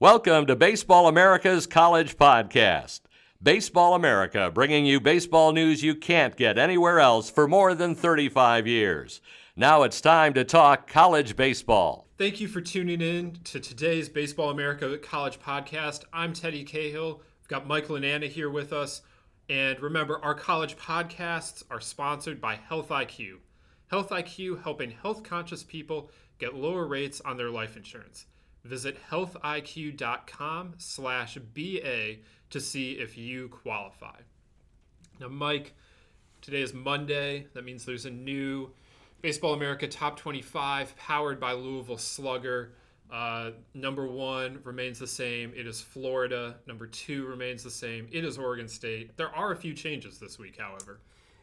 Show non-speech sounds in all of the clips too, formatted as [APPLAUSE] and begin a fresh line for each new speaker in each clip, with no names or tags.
Welcome to Baseball America's College Podcast. Baseball America bringing you baseball news you can't get anywhere else for more than 35 years. Now it's time to talk college baseball.
Thank you for tuning in to today's Baseball America College Podcast. I'm Teddy Cahill. We've got Michael Lananna here with us. And remember, our college podcasts are sponsored by Health IQ. Health IQ helping health conscious people get lower rates on their life insurance. Visit healthiq.com slash BA to see if you qualify. Now, Mike, today is Monday. That means there's a new Baseball America Top 25 powered by Louisville Slugger. Uh, number one remains the same. It is Florida. Number two remains the same. It is Oregon State. There are a few changes this week, however.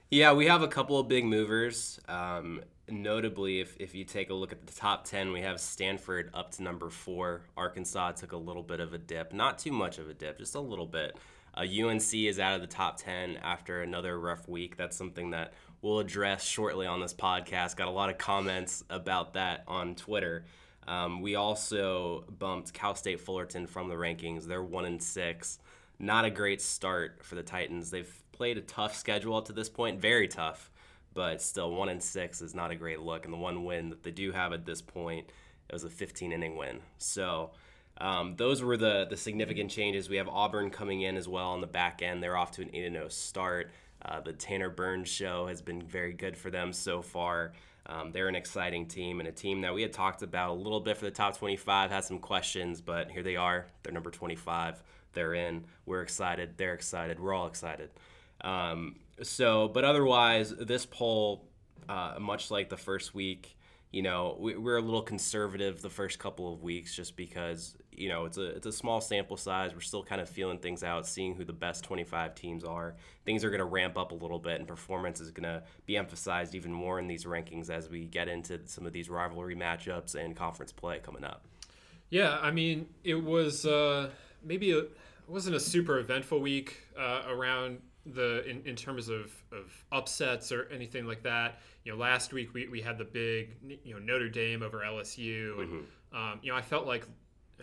Yeah, we have a couple of big movers. Um, notably, if, if you take a look at the top 10, we have Stanford up to number four. Arkansas took a little bit of a dip. Not too much of a dip, just a little bit. Uh, UNC is out of the top 10 after another rough week. That's something that we'll address shortly on this podcast. Got a lot of comments about that on Twitter. Um, we also bumped Cal State Fullerton from the rankings. They're one and six. Not a great start for the Titans. They've played a tough schedule up to this point, very tough, but still one and six is not a great look. And the one win that they do have at this point, it was a 15 inning win. So um, those were the the significant changes. We have Auburn coming in as well on the back end. They're off to an 8 0 start. Uh, the Tanner Burns show has been very good for them so far. Um, they're an exciting team and a team that we had talked about a little bit for the top 25, had some questions, but here they are. They're number 25. They're in. We're excited. They're excited. We're all excited. Um, so, but otherwise, this poll, uh, much like the first week, you know, we, are a little conservative the first couple of weeks just because you know it's a it's a small sample size. We're still kind of feeling things out, seeing who the best 25 teams are. Things are going to ramp up a little bit, and performance is going to be emphasized even more in these rankings as we get into some of these rivalry matchups and conference play coming up.
Yeah, I mean, it was uh, maybe a, it wasn't a super eventful week uh, around the in, in terms of, of upsets or anything like that. You know, last week we, we had the big you know Notre Dame over LSU, and mm-hmm. um, you know I felt like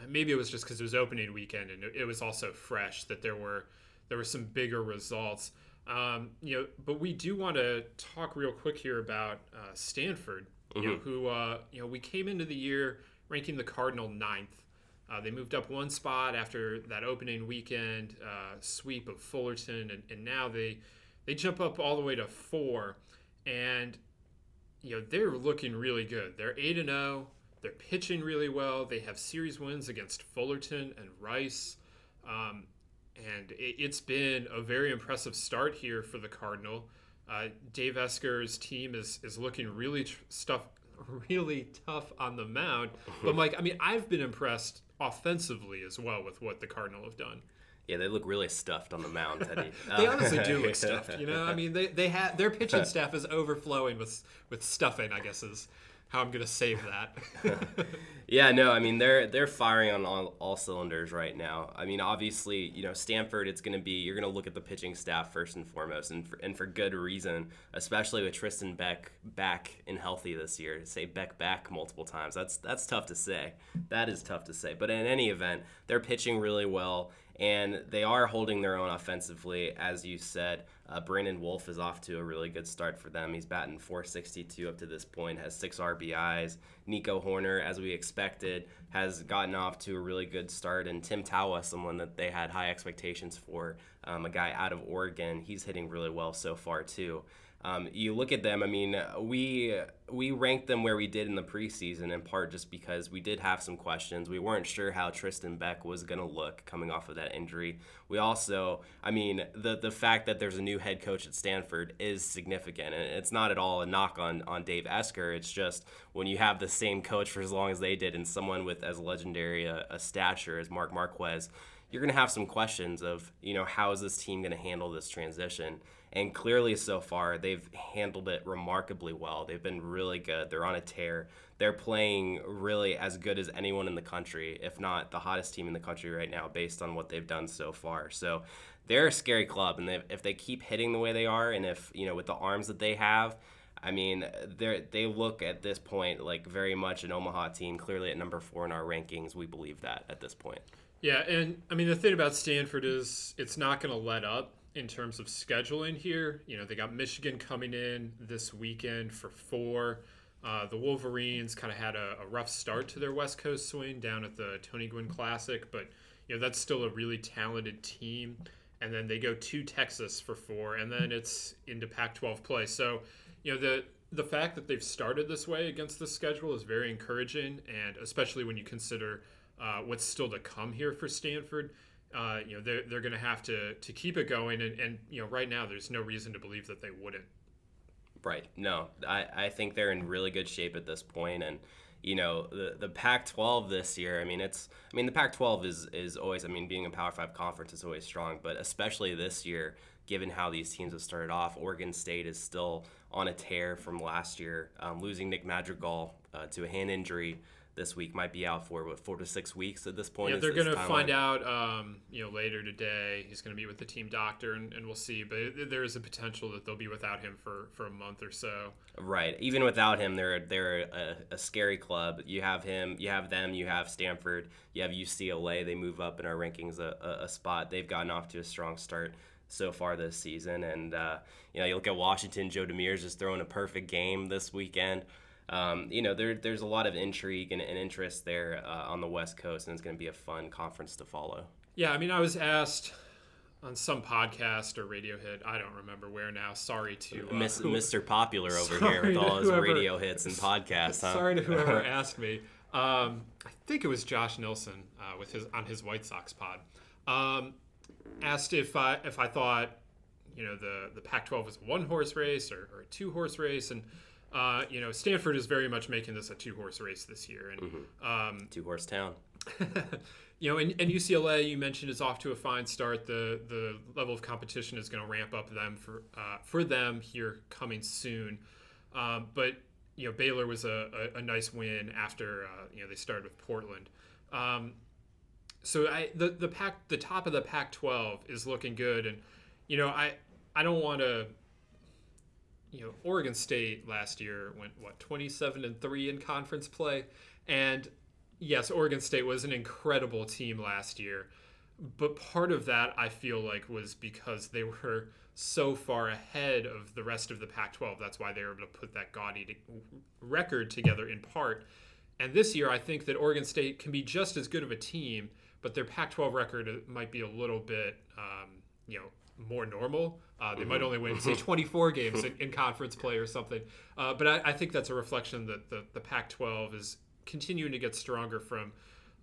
maybe it was just because it was opening weekend and it, was also fresh that there were there were some bigger results. Um, you know, but we do want to talk real quick here about uh, Stanford. Mm-hmm. You know, mm-hmm. who uh, you know we came into the year ranking the Cardinal ninth. Uh, they moved up one spot after that opening weekend uh, sweep of Fullerton, and, and now they they jump up all the way to four, and you know they're looking really good. They're eight and zero. Oh. They're pitching really well. They have series wins against Fullerton and Rice, um, and it, has been a very impressive start here for the Cardinal. Uh, Dave Esquer's team is is looking really tr- stuff [LAUGHS] really tough on the mound. But [LAUGHS] Mike, I mean, I've been impressed offensively as well with what the Cardinal have done.
Yeah, they look really stuffed on the mound, Teddy. [LAUGHS]
they honestly do look [LAUGHS] stuffed. You know, I mean, they they have their pitching [LAUGHS] staff is overflowing with with stuffing. I guess is how I'm gonna save that. [LAUGHS]
yeah, no, I mean they're they're firing on all, all, cylinders right now. I mean, obviously, you know Stanford, it's gonna be you're gonna look at the pitching staff first and foremost, and for, and for good reason, especially with Tristan Beck back and healthy this year. To say Beck back multiple times, that's that's tough to say. That is tough to say. But in any event, they're pitching really well and they are holding their own offensively, as you said. Uh, Brandon Wulff is off to a really good start for them. He's batting 462 up to this point, has six RBIs. Nico Hoerner, as we expected, has gotten off to a really good start. And Tim Tawa, someone that they had high expectations for, um, a guy out of Oregon, he's hitting really well so far, too. Um, you look at them. I mean, we we ranked them where we did in the preseason in part just because we did have some questions. We weren't sure how Tristan Beck was going to look coming off of that injury. We also, I mean, the the fact that there's a new head coach at Stanford is significant, and it's not at all a knock on on Dave Esquer. It's just when you have the same coach for as long as they did, and someone with as legendary a, a stature as Mark Marquess you're going to have some questions of, you know, how is this team going to handle this transition? And clearly, so far, they've handled it remarkably well. They've been really good. They're on a tear. They're playing really as good as anyone in the country, if not the hottest team in the country right now, based on what they've done so far. So they're a scary club, and they, if they keep hitting the way they are, and if you know with the arms that they have, I mean, they they look at this point like very much an Omaha team. Clearly, at number four in our rankings, we believe that at this point.
Yeah, and I mean the thing about Stanford is it's not going to let up in terms of scheduling here. You know, they got Michigan coming in this weekend for four. Uh, the Wolverines kind of had a, a, rough start to their West Coast swing down at the Tony Gwynn Classic, but you know that's still a really talented team. And then they go to Texas for four, and then it's into Pac-12 play. So, you know the the fact that they've started this way against the schedule is very encouraging, and especially when you consider uh, what's still to come here for Stanford. Uh, you know, they're, they're going to have to to keep it going, and, and you know, right now there's no reason to believe that they wouldn't.
Right. No, I, I think they're in really good shape at this point, and you know the the Pac-12 this year. I mean, it's I mean the Pac-12 is is always I mean being a Power Five conference is always strong, but especially this year, given how these teams have started off, Oregon State is still on a tear from last year, um, losing Nick Madrigal uh, to a hand injury this week might be out for what four to six weeks at this point.
Yeah, they're going to find out, um, you know, later today. He's going to be with the team doctor, and, and we'll see. But there is a potential that they'll be without him for, for a month or so.
Right. Even without him, they're they're a, a scary club. You have him, you have them, you have Stanford, you have UCLA. They move up in our rankings a, a, a spot. They've gotten off to a strong start so far this season, and uh, you know, you look at Washington. Joe Demers just throwing a perfect game this weekend um, you know, there, there's a lot of intrigue and, and interest there uh, on the West Coast, and it's going to be a fun conference to follow.
Yeah, I mean, I was asked on some podcast or radio hit. I don't remember where now. Sorry to
uh, Miss, Mr. Popular over [LAUGHS] here with all his whoever, radio hits and podcasts. Huh?
Sorry to [LAUGHS] whoever asked me. Um, I think it was Josh Nilson uh, with his on his White Sox pod. Um, asked if I if I thought you know the the Pac-12 was a one horse race or, or a two horse race, and uh, you know, Stanford is very much making this a two horse race this year, and mm-hmm. um,
two horse town. [LAUGHS]
you know, and, and, UCLA you mentioned is off to a fine start. The the level of competition is going to ramp up them for uh, for them here coming soon. Um, but you know, Baylor was a, a, a nice win after uh, you know they started with Portland. Um, so I the the pack the top of the Pac-12 is looking good, and you know I I don't want to you know, Oregon State last year went what 27 and 3 in conference play and yes, Oregon State was an incredible team last year. But part of that I feel like was because they were so far ahead of the rest of the Pac-12. That's why they were able to put that gaudy record together in part. And this year I think that Oregon State can be just as good of a team, but their Pac-12 record might be a little bit um, you know more normal. Uh, they mm-hmm. might only win, say, 24 games in, [LAUGHS] in, conference play or something. Uh, but I, I, think that's a reflection that the, the Pac 12 is continuing to get stronger from,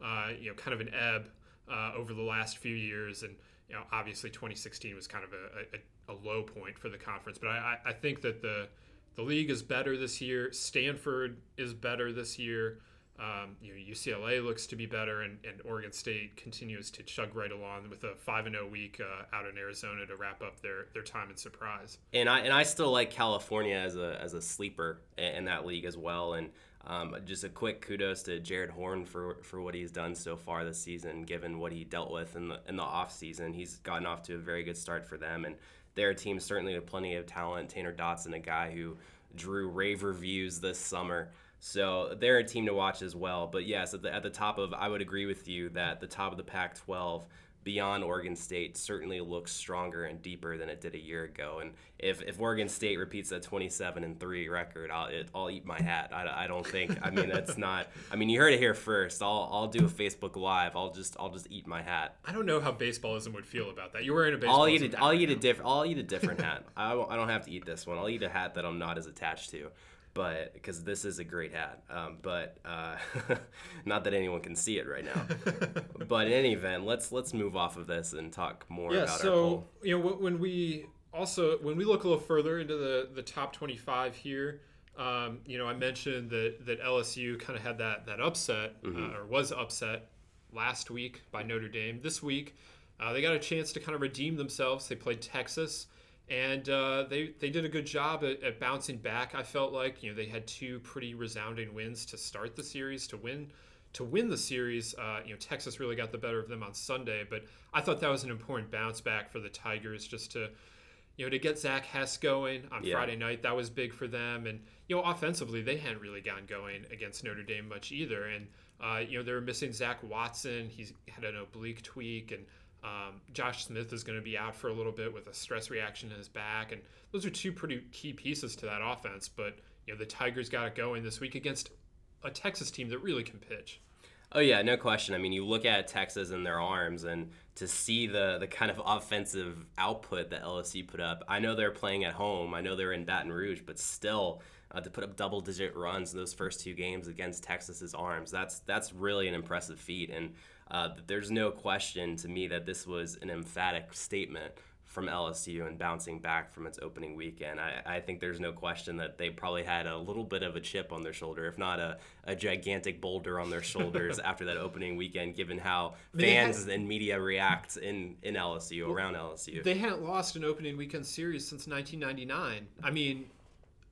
uh, you know, kind of an ebb uh, over the last few years. And, you know, obviously 2016 was kind of a, a, a low point for the conference. But I, I think that the, the league is better this year. Stanford is better this year. Um, you know, UCLA looks to be better, and, and Oregon State continues to chug right along with a five and zero week uh, out in Arizona to wrap up their, their time in Surprise.
And I and I still like California as a as a sleeper in that league as well. And um, just a quick kudos to Jared Horn for for what he's done so far this season, given what he dealt with in the in the off season. He's gotten off to a very good start for them, and their team certainly with plenty of talent. Tanner Dotson, a guy who drew rave reviews this summer. So they're a team to watch as well. But yes, at the, at the top of, I would agree with you that the top of the Pac 12 beyond Oregon State certainly looks stronger and deeper than it did a year ago. And if, if Oregon State repeats that 27 and 3 record, I'll, it, I'll eat my hat. I, I don't think, I mean, that's [LAUGHS] not, I mean, you heard it here first. I'll, I'll do a Facebook Live. I'll just, I'll just eat my hat.
I don't know how baseballism would feel about that. You're wearing a baseball
I'll eat a, I'll eat a different, I'll eat a different hat. I, I don't have to eat this one. I'll eat a hat that I'm not as attached to but because this is a great hat. Um, but uh, [LAUGHS] not that anyone can see it right now. [LAUGHS] but in any event, let's let's move off of this and talk more
yeah,
about
so, our poll. you know when we also when we look a little further into the the top 25 here. Um, you know, I mentioned that that LSU kind of had that that upset mm-hmm. uh, or was upset last week by Notre Dame. This week, uh, they got a chance to kind of redeem themselves. They played Texas and uh, they they did a good job at, at, bouncing back. I felt like you know they had two pretty resounding wins to start the series to win to win the series. Uh, you know Texas really got the better of them on Sunday, but I thought that was an important bounce back for the Tigers just to you know, to get Zach Hess going on
Yeah.
Friday night, that was big for them. And, you know, offensively, they hadn't really gotten going against Notre Dame much either. And, uh, you know, they were missing Zach Watson. He's had an oblique tweak. And um, Josh Smith is going to be out for a little bit with a stress reaction in his back. And those are two pretty key pieces to that offense. But, you know, the Tigers got it going this week against a Texas team that really can pitch.
Oh yeah, no question. I mean, you look at Texas and their arms, and to see the the kind of offensive output that LSU put up. I know they're playing at home. I know they're in Baton Rouge, but still, uh, to put up double digit runs in those first two games against Texas's arms, that's that's really an impressive feat. And uh, there's no question to me that this was an emphatic statement from LSU and bouncing back from its opening weekend. I, I think there's no question that they probably had a little bit of a chip on their shoulder, if not a, a gigantic boulder on their shoulders [LAUGHS] after that opening weekend, given how fans and media react in, in LSU, around LSU.
They hadn't lost an opening weekend series since 1999. I mean,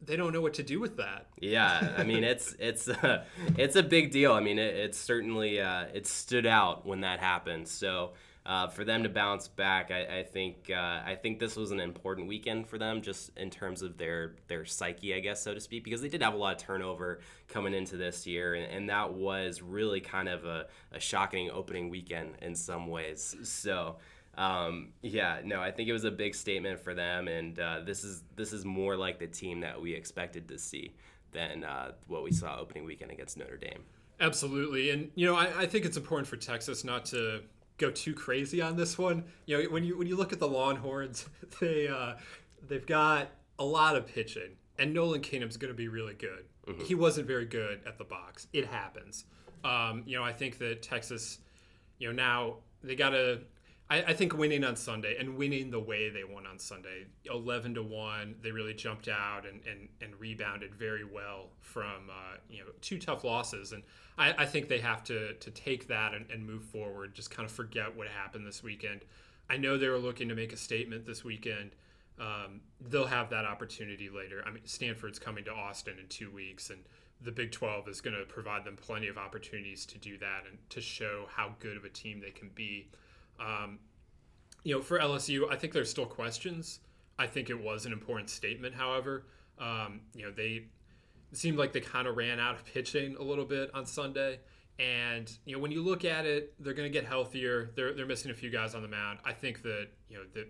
they don't know what to do with that.
Yeah, I mean it's [LAUGHS] it's uh, [LAUGHS] it's a big deal. I mean it, it's certainly uh, it stood out when that happened. So uh, for them to bounce back, I, I think uh, I think this was an important weekend for them, just in terms of their their psyche, I guess so to speak, because they did have a lot of turnover coming into this year, and, and that was really kind of a, a shocking opening weekend in some ways. So. Um, yeah, no, I think it was a big statement for them, and uh, this is this is more like the team that we expected to see than uh, what we saw opening weekend against Notre Dame.
Absolutely, and you know, I, I think it's important for Texas not to go too crazy on this one. You know, when you when you look at the Longhorns, [LAUGHS] they uh, they've got a lot of pitching, and Nolan Kingham's going to be really good. He wasn't very good at the box. It happens. Um, you know, I think that Texas, you know, now they got to. I, I think winning on Sunday and winning the way they won on Sunday, eleven to one, they really jumped out and, and, and rebounded very well from uh, you know two tough losses, and I, I think they have to to take that and, and move forward. Just kind of forget what happened this weekend. I know they were looking to make a statement this weekend. Um, they'll have that opportunity later. I mean, Stanford's coming to Austin in two weeks, and the Big 12 is going to provide them plenty of opportunities to do that and to show how good of a team they can be. Um, you know, for LSU, I think there's still questions. I think it was an important statement, however. Um, you know, they seemed like they kind of ran out of pitching a little bit on Sunday. And, you know, when you look at it, they're going to get healthier. They're, they're missing a few guys on the mound. I think that, you know, that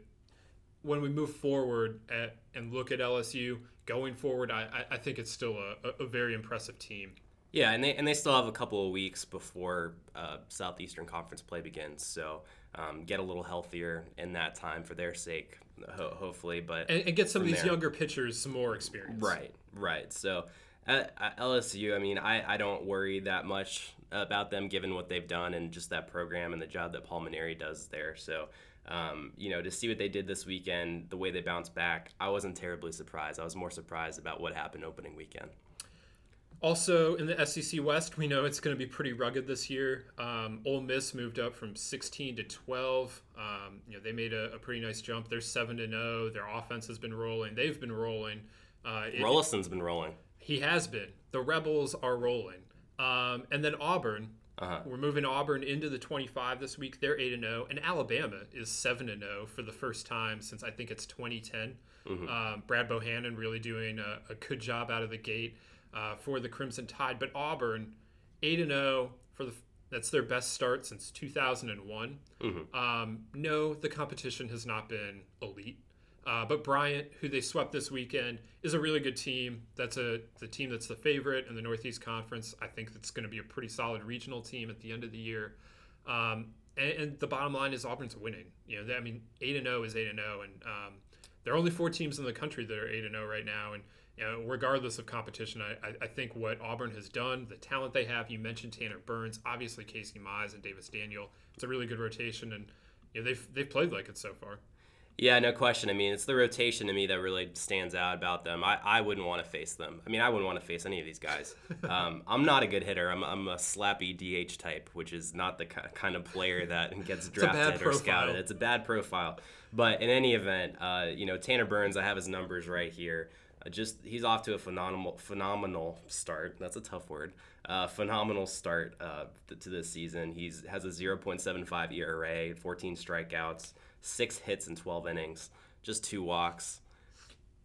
when we move forward at, and look at LSU going forward, I, I- I think it's still a, a very impressive team.
Yeah, and they and they still have a couple of weeks before uh, Southeastern Conference play begins, so um, get a little healthier in that time for their sake, ho- hopefully. But
And, and get some of these
there.
younger pitchers some more experience.
Right, right. So at, at LSU, I mean, I, I don't worry that much about them given what they've done and just that program and the job that Paul Mainieri does there. So, um, you know, to see what they did this weekend, the way they bounced back, I wasn't terribly surprised. I was more surprised about what happened opening weekend.
Also, in the SEC West, we know it's going to be pretty rugged this year. Um, Ole Miss moved up from 16 to 12. Um, you know, they made a, a pretty nice jump. They're seven to 0. Their offense has been rolling. They've been rolling. Uh, it-
Rolison's been rolling.
he has been. The Rebels are rolling. Um, and then Auburn.
Uh-huh.
We're moving Auburn into the 25 this week. They're 8 0. And Alabama is 7 0 for the first time since I think it's 2010. Um, Brad Bohannon really doing a, a good job out of the gate uh, for the Crimson Tide. But Auburn, 8 0 for the. That's their best start since 2001. Um, no, the competition has not been elite. Uh, but Bryant, who they swept this weekend, is a really good team. That's a the team that's the favorite in the Northeast Conference. I think that's going to be a pretty solid regional team at the end of the year. Um, and, and the bottom line is Auburn's winning. You know, they, I mean, eight and zero is eight and zero, and um, there are only four teams in the country that are eight and zero right now. And you know, regardless of competition, I, I, I think what Auburn has done, the talent they have. You mentioned Tanner Burns, obviously Casey Mize and Davis Daniel. It's a really good rotation, and you know, they've they've played like it so far.
Yeah, no question. I mean, it's the rotation to me that really stands out about them. I, I wouldn't want to face them. I mean, I wouldn't want to face any of these guys. [LAUGHS] Um, I'm not a good hitter. I'm, I'm a slappy DH type, which is not the kind of player that [LAUGHS] gets drafted or scouted. It's a bad profile. But in any event, uh, you know, Tanner Burns, I have his numbers right here. Uh, just he's off to a phenomenal phenomenal start. That's a tough word. Uh, phenomenal start uh, th- to this season. He's has a 0.75 ERA, 14 strikeouts, six hits in 12 innings. just two walks.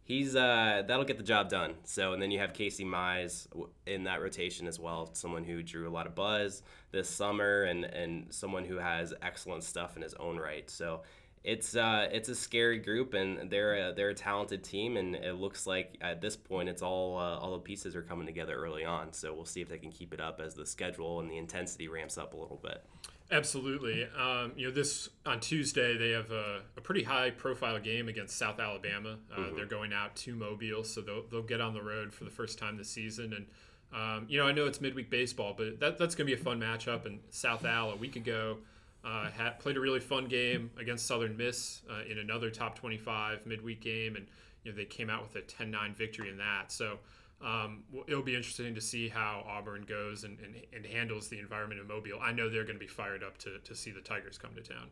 He's uh, that'll get the job done. So and then you have Casey Mize in that rotation as well, someone who drew a lot of buzz this summer and and someone who has excellent stuff in his own right. So it's uh, it's a scary group, and they're a, they're a talented team, and it looks like at this point it's all uh, all the pieces are coming together early on. So we'll see if they can keep it up as the schedule and the intensity ramps up a little bit.
Absolutely. Um, you know, this on Tuesday they have a, a, pretty high profile game against South Alabama. Uh, mm-hmm. They're going out to Mobile, so they'll, they'll get on the road for the first time this season. And um, you know, I know it's midweek baseball, but that, that's going to be a fun matchup. And South Al a week ago uh, had played a really fun game against Southern Miss uh, in another top 25 midweek game, and you know they came out with a 10-9 victory in that. So um, it'll be interesting to see how Auburn goes and, and, and, handles the environment in Mobile. I know they're going to be fired up to, to see the Tigers come to town.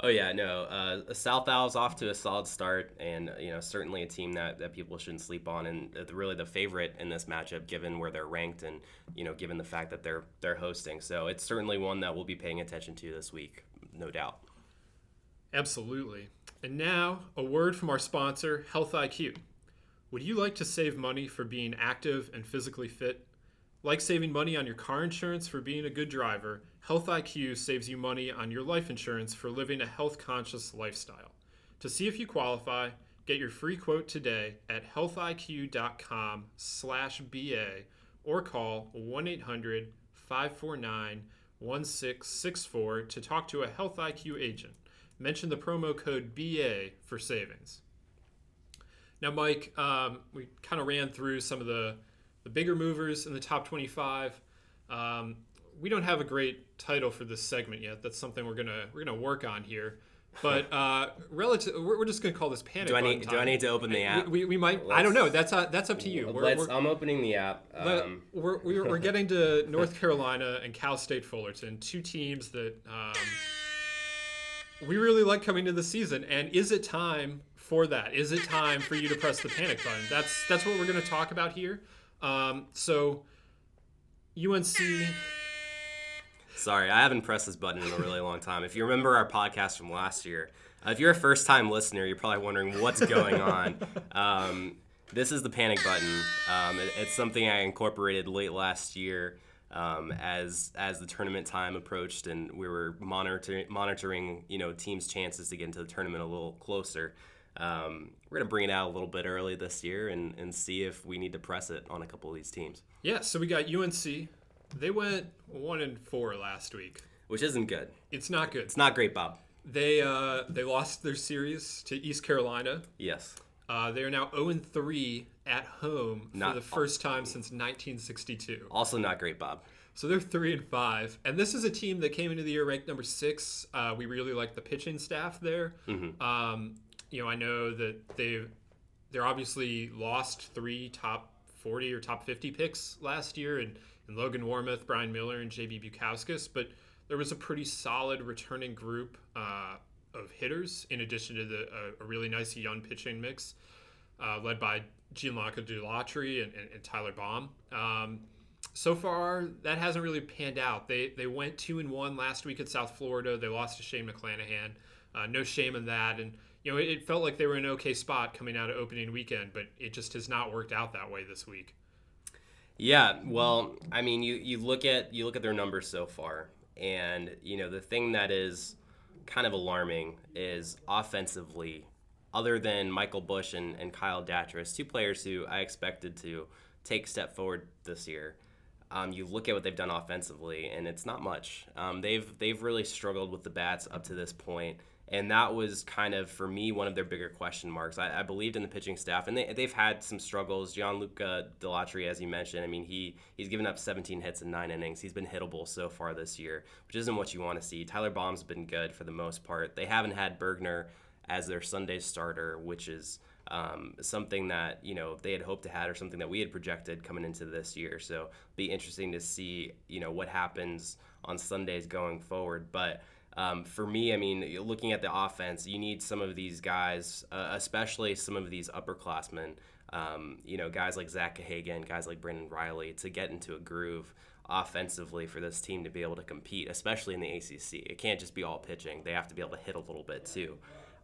Oh yeah, no. Uh, South Al's off to a solid start, and you know certainly a team that, that people shouldn't sleep on, and really the favorite in this matchup, given where they're ranked, and you know given the fact that they're they're hosting. So it's certainly one that we'll be paying attention to this week, no doubt.
Absolutely. And now a word from our sponsor, Health IQ. Would you like to save money for being active and physically fit? Like saving money on your car insurance for being a good driver, Health IQ saves you money on your life insurance for living a health conscious lifestyle. To see if you qualify, get your free quote today at healthiq.com slash BA or call 1-800-549-1664 to talk to a Health IQ agent. Mention the promo code BA for savings. Now, Mike, um, we kind of ran through some of the, the bigger movers in the top 25. Um, we don't have a great title for this segment yet. That's something we're gonna we're gonna work on here. But [LAUGHS] uh, relative, we're, we're just gonna call this panic.
Do I need Do I need to open the app?
We, we, we might. Let's, I don't know. That's uh, that's up to you.
We're, we're, I'm opening the app. Um.
We're, we're, we're [LAUGHS] getting to North Carolina and Cal State Fullerton, two teams that um, we really like coming to the season. And is it time for that? Is it time for you to press the panic button? That's that's what we're going to talk about here. Um, so, UNC.
Sorry, I haven't pressed this button in a really long time. If you remember our podcast from last year, uh, if you're a first time listener, you're probably wondering what's going on. [LAUGHS] Um, this is the panic button. Um, it, it's something I incorporated late last year um, as as the tournament time approached and we were monitoring monitoring you know teams' chances to get into the tournament a little closer. Um, we're going to bring it out a little bit early this year and, and see if we need to press it on a couple of these teams.
Yeah, so we got UNC. They went one and four last week,
which isn't good.
It's not good.
It's not great, Bob.
They uh, they lost their series to East Carolina.
Yes.
Uh, they are now 0 and 3 at home not for the first time since 1962.
Also, not great, Bob.
So they're three and five, and this is a team that came into the year ranked number six. Uh, we really like the pitching staff there. Mm-hmm. Um, you know, I know that they've they're obviously lost three top 40 or top 50 picks last year, and, and Logan Warmoth, Brian Miller, and JB Bukauskas, but there was a pretty solid returning group uh, of hitters in addition to the uh, a really nice young pitching mix uh, led by Gianluca Dalatri and, and, and, Tyler Baum. Um, so far, that hasn't really panned out. They they went two and one last week at South Florida. They lost to Shane McClanahan. Uh, no shame in that, and you know, it, felt like they were in an okay spot coming out of opening weekend, but it just has not worked out that way this week.
Yeah, well, I mean, you, you look at you look at their numbers so far, and you know the thing that is kind of alarming is offensively, other than Michael Busch and, and Kyle Datras, two players who I expected to take step forward this year. Um, you look at what they've done offensively, and it's not much. Um, they've they've really struggled with the bats up to this point and that was kind of for me one of their bigger question marks. I, I believed in the pitching staff, and they, they've had some struggles. Gianluca Dalatri, as you mentioned, I mean he he's given up 17 hits in nine innings. He's been hittable so far this year, which isn't what you want to see. Tyler Baum's been good for the most part. They haven't had Bergner as their Sunday starter, which is um, something that you know they had hoped to have or something that we had projected coming into this year. So be interesting to see you know what happens on Sundays going forward, but. Um, for me, I mean, looking at the offense, you need some of these guys, uh, especially some of these upperclassmen, um, you know, guys like Zach Hagan, guys like Brandon Riley, to get into a groove offensively for this team to be able to compete, especially in the ACC. It can't just be all pitching; they have to be able to hit a little bit too.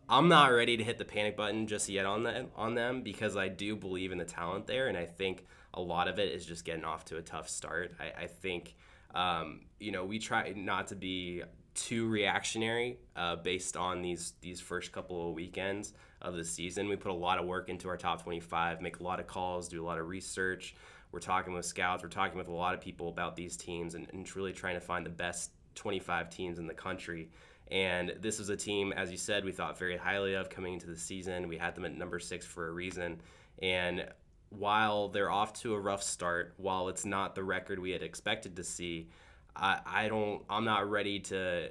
I'm not ready to hit the panic button just yet on them on them because I do believe in the talent there, and I think a lot of it is just getting off to a tough start. I, I think um, you know we try not to be too reactionary uh, based on these these first couple of weekends of the season. We put a lot of work into our top 25, make a lot of calls, do a lot of research. We're talking with scouts, we're talking with a lot of people about these teams, and, and really trying to find the best 25 teams in the country. And this was a team, as you said, we thought very highly of coming into the season. We had them at number six for a reason. And while they're off to a rough start, while it's not the record we had expected to see, I, I don't, I'm not ready to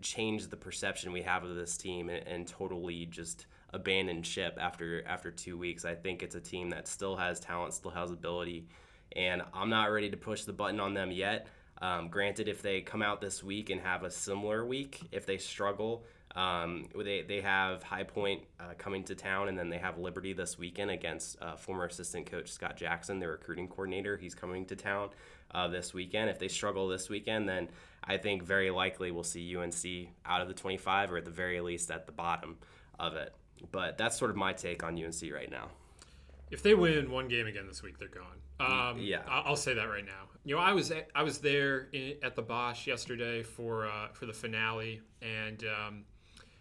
change the perception we have of this team and, and totally just abandon ship after after two weeks. I think it's a team that still has talent, still has ability, and I'm not ready to push the button on them yet. Um, granted, if they come out this week and have a similar week, if they struggle, um, they, they have High Point uh, coming to town, and then they have Liberty this weekend against uh, former assistant coach Scott Jackson, their recruiting coordinator. He's coming to town uh, this weekend. If they struggle this weekend, then I think very likely we'll see UNC out of the 25, or at the very least at the bottom of it. But that's sort of my take on UNC right now.
If they win one game again this week, they're gone. Um,
yeah,
I'll say that right now. You know, I was at, I was there in, at the Bosh yesterday for uh, for the finale, and um,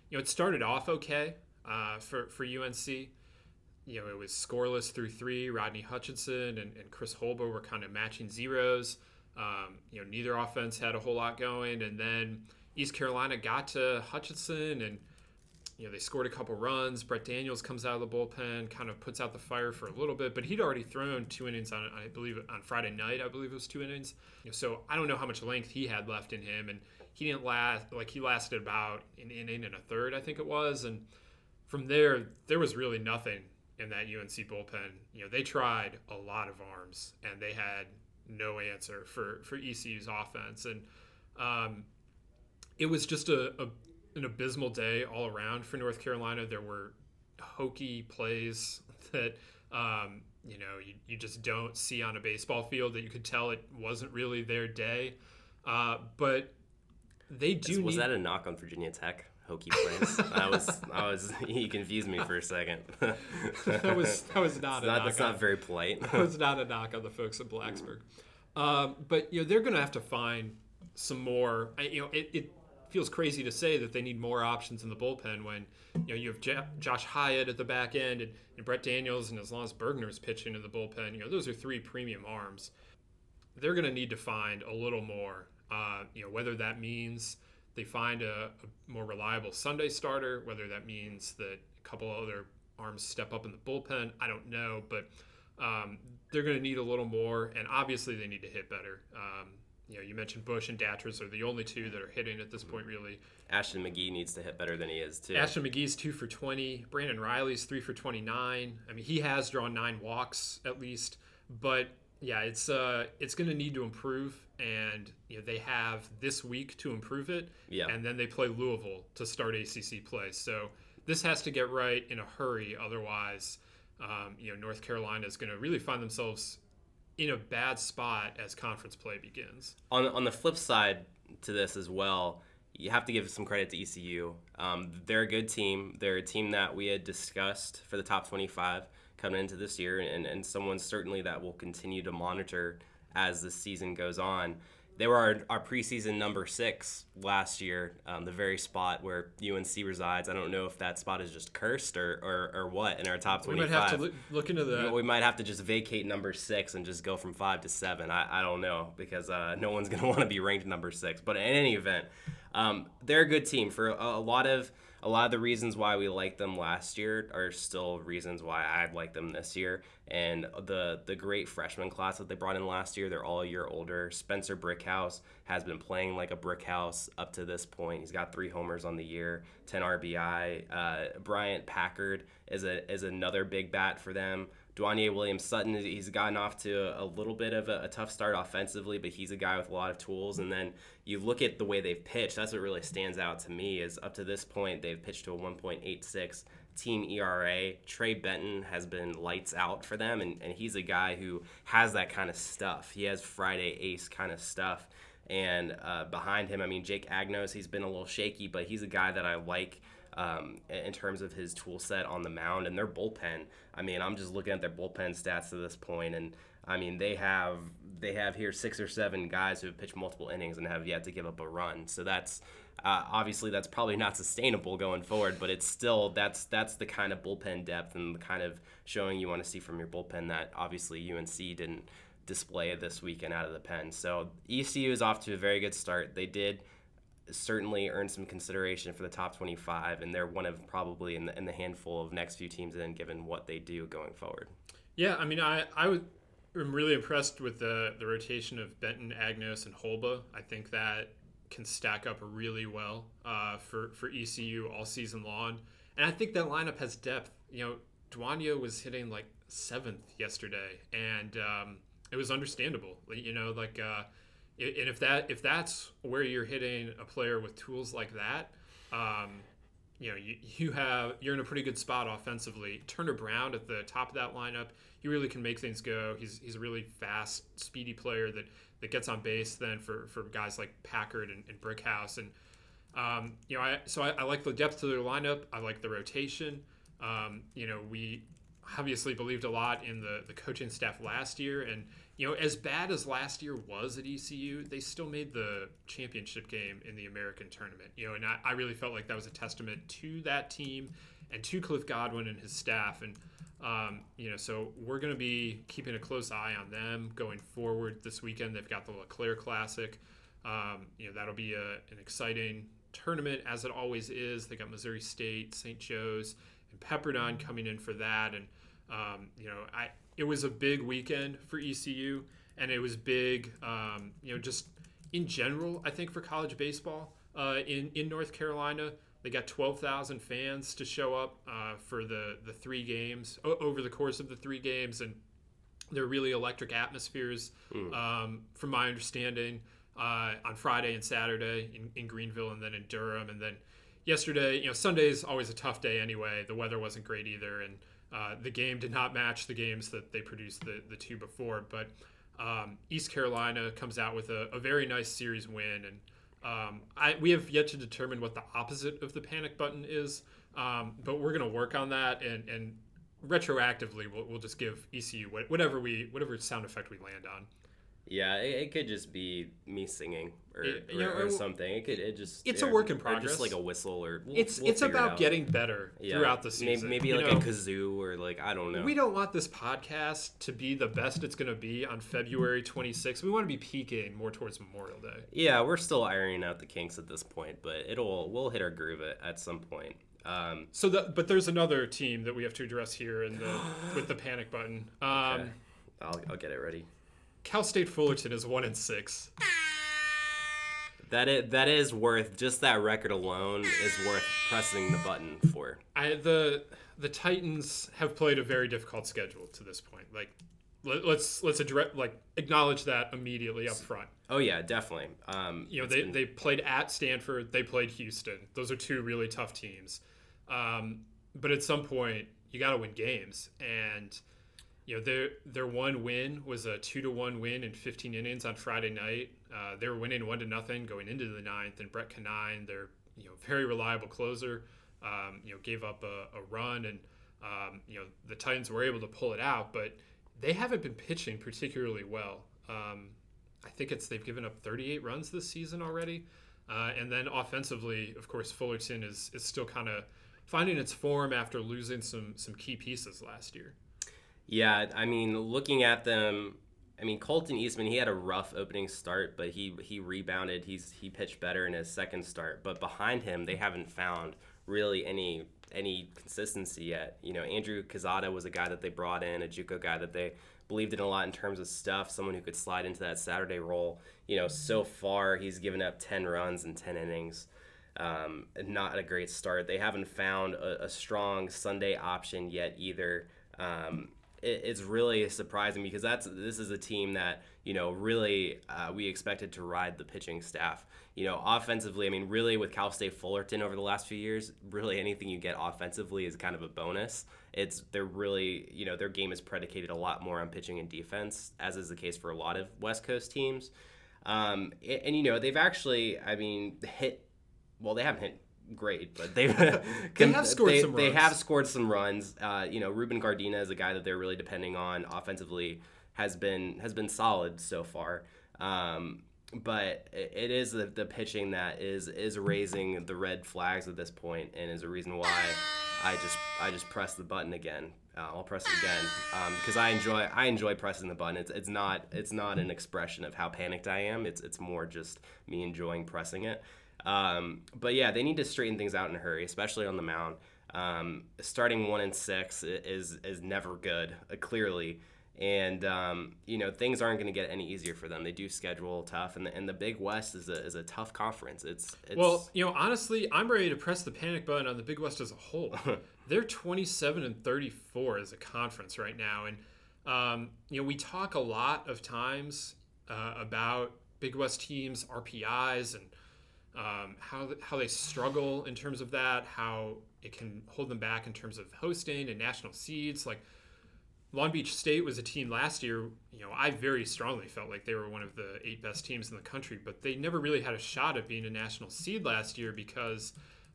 you know it started off okay uh, for for UNC. You know, it was scoreless through three. Rodney Hutchinson and, and Chris Holba were kind of matching zeros. Um, you know, neither offense had a whole lot going, and then East Carolina got to Hutchinson and you know, they scored a couple runs. Brett Daniels comes out of the bullpen, kind of puts out the fire for a little bit, but he'd already thrown two innings on, I believe, on Friday night. I believe it was two innings. You know, so I don't know how much length he had left in him, and he didn't last. Like he lasted about an inning and a third, I think it was, and from there, there was really nothing in that UNC bullpen. You know, they tried a lot of arms, and they had no answer for for ECU's offense, and um, it was just a, a an abysmal day all around for North Carolina. There were hokey plays [LAUGHS] that um, you know you, you just don't see on a baseball field that you could tell it wasn't really their day. Uh, but they do.
Was
need...
that a knock on Virginia Tech? Hokey place. I was, I was. [LAUGHS] He confused me for a second.
that was that was not.
It's
a
not
knock
that's
on,
not very polite.
that was not a knock on the folks at Blacksburg. Um, but you know they're going to have to find some more. You know it, it feels crazy to say that they need more options in the bullpen when you know you have J- Josh Hyatt at the back end and, and Brett Daniels and as long as Bergner's pitching in the bullpen, you know those are three premium arms. They're going to need to find a little more. Uh, you know whether that means they find a, a, more reliable Sunday starter, whether that means that a couple other arms step up in the bullpen. I don't know, but um, they're going to need a little more, and obviously they need to hit better. Um, you know, you mentioned Bush and Datras are the only two that are hitting at this point, really.
Ashton McGee needs to hit better than he is too.
Ashton McGee's two for twenty. Brandon Riley's three for twenty nine. I mean, he has drawn nine walks at least, but yeah, it's uh, it's going to need to improve, and you know they have this week to improve it.
Yeah.
And then they play Louisville to start ACC play. So this has to get right in a hurry, otherwise, um, you know, North Carolina is going to really find themselves in a bad spot as conference play begins.
On on the flip side to this as well, you have to give some credit to ECU. Um, they're a good team. They're a team that we had discussed for the top 25 coming into this year, and, and someone certainly that will continue to monitor as the season goes on they were our, our preseason number six last year, um, the very spot where UNC resides. I don't know if that spot is just cursed or, or, or what in our top 25.
We might have to look into that.
We might have to just vacate number six and just go from five to seven. I, I don't know because uh, no one's going to want to be ranked number six. But in any event, um, they're a good team for a, a lot of – a lot of the reasons why we liked them last year are still reasons why I'd like them this year. And the the great freshman class that they brought in last year, they're all a year older. Spencer Brickhouse has been playing like a brickhouse up to this point. He's got three homers on the year, 10 RBI. Uh, Bryant Packard is a is another big bat for them. Dwanya Williams Sutton, he's gotten off to a, little bit of a, a, tough start offensively, but he's a guy with a lot of tools. And then you look at the way they've pitched, that's what really stands out to me is up to this point, they've pitched to a 1.86 team ERA. Trey Benton has been lights out for them, and, and he's a guy who has that kind of stuff. He has Friday ace kind of stuff. And uh, behind him, I mean, Jake Agnos, he's been a little shaky, but he's a guy that I like um, in terms of his tool set on the mound and their bullpen. I mean, I'm just looking at their bullpen stats to this point, and I mean they have they have here six or seven guys who have pitched multiple innings and have yet to give up a run. So that's uh, obviously that's probably not sustainable going forward, but it's still that's that's the kind of bullpen depth and the kind of showing you want to see from your bullpen that obviously UNC didn't display this weekend out of the pen. So ECU is off to a very good start. They did certainly earned some consideration for the top 25, and they're one of probably in the, in the handful of next few teams in, given what they do going forward.
Yeah, I mean, I I am really impressed with the the rotation of Benton, Agnos, and Holba. I think that can stack up really well uh, for for ECU all season long, and I think that lineup has depth. You know, Dwanya was hitting like seventh yesterday, and um, it was understandable. You know, like. Uh, and if that if that's where you're hitting a player with tools like that, um, you know you, you have you're in a pretty good spot offensively. Turner Brown at the top of that lineup, he really can make things go. He's he's a really fast, speedy player that that gets on base. Then for for guys like Packard and, and Brickhouse and um, you know I so I, I, like the depth of their lineup. I like the rotation. Um, you know we obviously believed a lot in the the coaching staff last year and you know, as bad as last year was at ECU, they still made the championship game in the American tournament. You know, and I, I really felt like that was a testament to that team and to Cliff Godwin and his staff. And, um, you know, so we're going to be keeping a close eye on them going forward this weekend. They've got the LeClair Classic. Um, you know, that'll be a, an exciting tournament, as it always is. They got Missouri State, St. Joe's, and Pepperdine coming in for that. And, um, you know, I it was a big weekend for ECU, and it was big, um, you know, just in general. I think for college baseball uh, in in North Carolina, they got twelve thousand fans to show up uh, for the the three games o- over the course of the three games, and they're really electric atmospheres, mm. um, from my understanding. Uh, on Friday and Saturday in, in Greenville, and then in Durham, and then yesterday. You know, Sunday is always a tough day anyway. The weather wasn't great either, and uh, the game did not match the games that they produced the, the two before, but um, East Carolina comes out with a, a very nice series win, and um, I, we have yet to determine what the opposite of the panic button is, um, but we're going to work on that, and, and retroactively we'll, we'll just give ECU whatever we whatever sound effect we land on.
Yeah, it, it, could just be me singing or, it, or, know, or, something. It could it just
it's a work in progress,
just like a whistle or
we'll, it's we'll it's about it getting better yeah. throughout the season.
Maybe, maybe like know, a kazoo or like I don't know.
We don't want this podcast to be the best it's going to be on February 26th. We want to be peaking more towards Memorial Day.
Yeah, we're still ironing out the kinks at this point, but it'll we'll hit our groove at, at some point. Um,
so, the, but there's another team that we have to address here in the with the panic button. [GASPS] Um, okay.
I'll, I'll get it ready.
Cal State Fullerton is one in six.
That is, that is worth just that record alone is worth pressing the button for.
I the the Titans have played a very difficult schedule to this point. Like let, us let's address like acknowledge that immediately up front.
Oh yeah, definitely. Um,
you know they, been... they played at Stanford, they played Houston. Those are two really tough teams. Um, but at some point you got to win games and you know their their one win was a two to one win in 15 innings on Friday night. Uh, they were winning one to nothing going into the ninth, and Brett Conine, their you know very reliable closer, um, you know gave up a, a run, and um, you know the Titans were able to pull it out, but they haven't been pitching particularly well. Um, I think it's they've given up 38 runs this season already, uh, and then offensively, of course, Fullerton is is still kind of finding its form after losing some some key pieces last year.
Yeah, I mean, looking at them, I mean, Colton Eastman, he had a rough opening start, but he he rebounded. He's he pitched better in his second start, but behind him, they haven't found really any any consistency yet. You know, Andrew Quezada was a guy that they brought in, a JUCO guy that they believed in a lot in terms of stuff, someone who could slide into that Saturday role. You know, so far he's given up 10 runs in 10 innings. Um, not a great start. They haven't found a, a strong Sunday option yet either. Um, it's really surprising because that's this is a team that you know really uh, we expected to ride the pitching staff. You know, offensively, I mean, really with Cal State Fullerton over the last few years, really anything you get offensively is kind of a bonus. It's they're really you know their game is predicated a lot more on pitching and defense, as is the case for a lot of West Coast teams. Um, and, and you know they've actually, I mean, hit well, they haven't hit great, but they [LAUGHS] [LAUGHS]
they have scored
they,
some
They
runs.
have scored some runs. Uh, you know, Ruben Gardina is a guy that they're really depending on offensively. Has been has been solid so far. Um, but it, is the, the pitching that is is raising the red flags at this point, and is a reason why I just I just press the button again. Uh, I'll press it again because I enjoy I enjoy pressing the button. It's it's not it's not an expression of how panicked I am. It's it's more just me enjoying pressing it. Um, but yeah, they need to straighten things out in a hurry, especially on the mound. Um, starting one and six is is never good, uh, clearly, and um, you know things aren't going to get any easier for them. They do schedule tough, and the, and the Big West is a, is a tough conference. It's, it's
Well, you know, honestly, I'm ready to press the panic button on the Big West as a whole. [LAUGHS] They're 27 and 34 as a conference right now, and um, you know, we talk a lot of times uh, about Big West teams, RPIs, and um, how how they struggle in terms of that, how it can hold them back in terms of hosting and national seeds. Like Long Beach State was a team last year. You know, I very strongly felt like they were one of the eight best teams in the country, but they never really had a shot at being a national seed last year because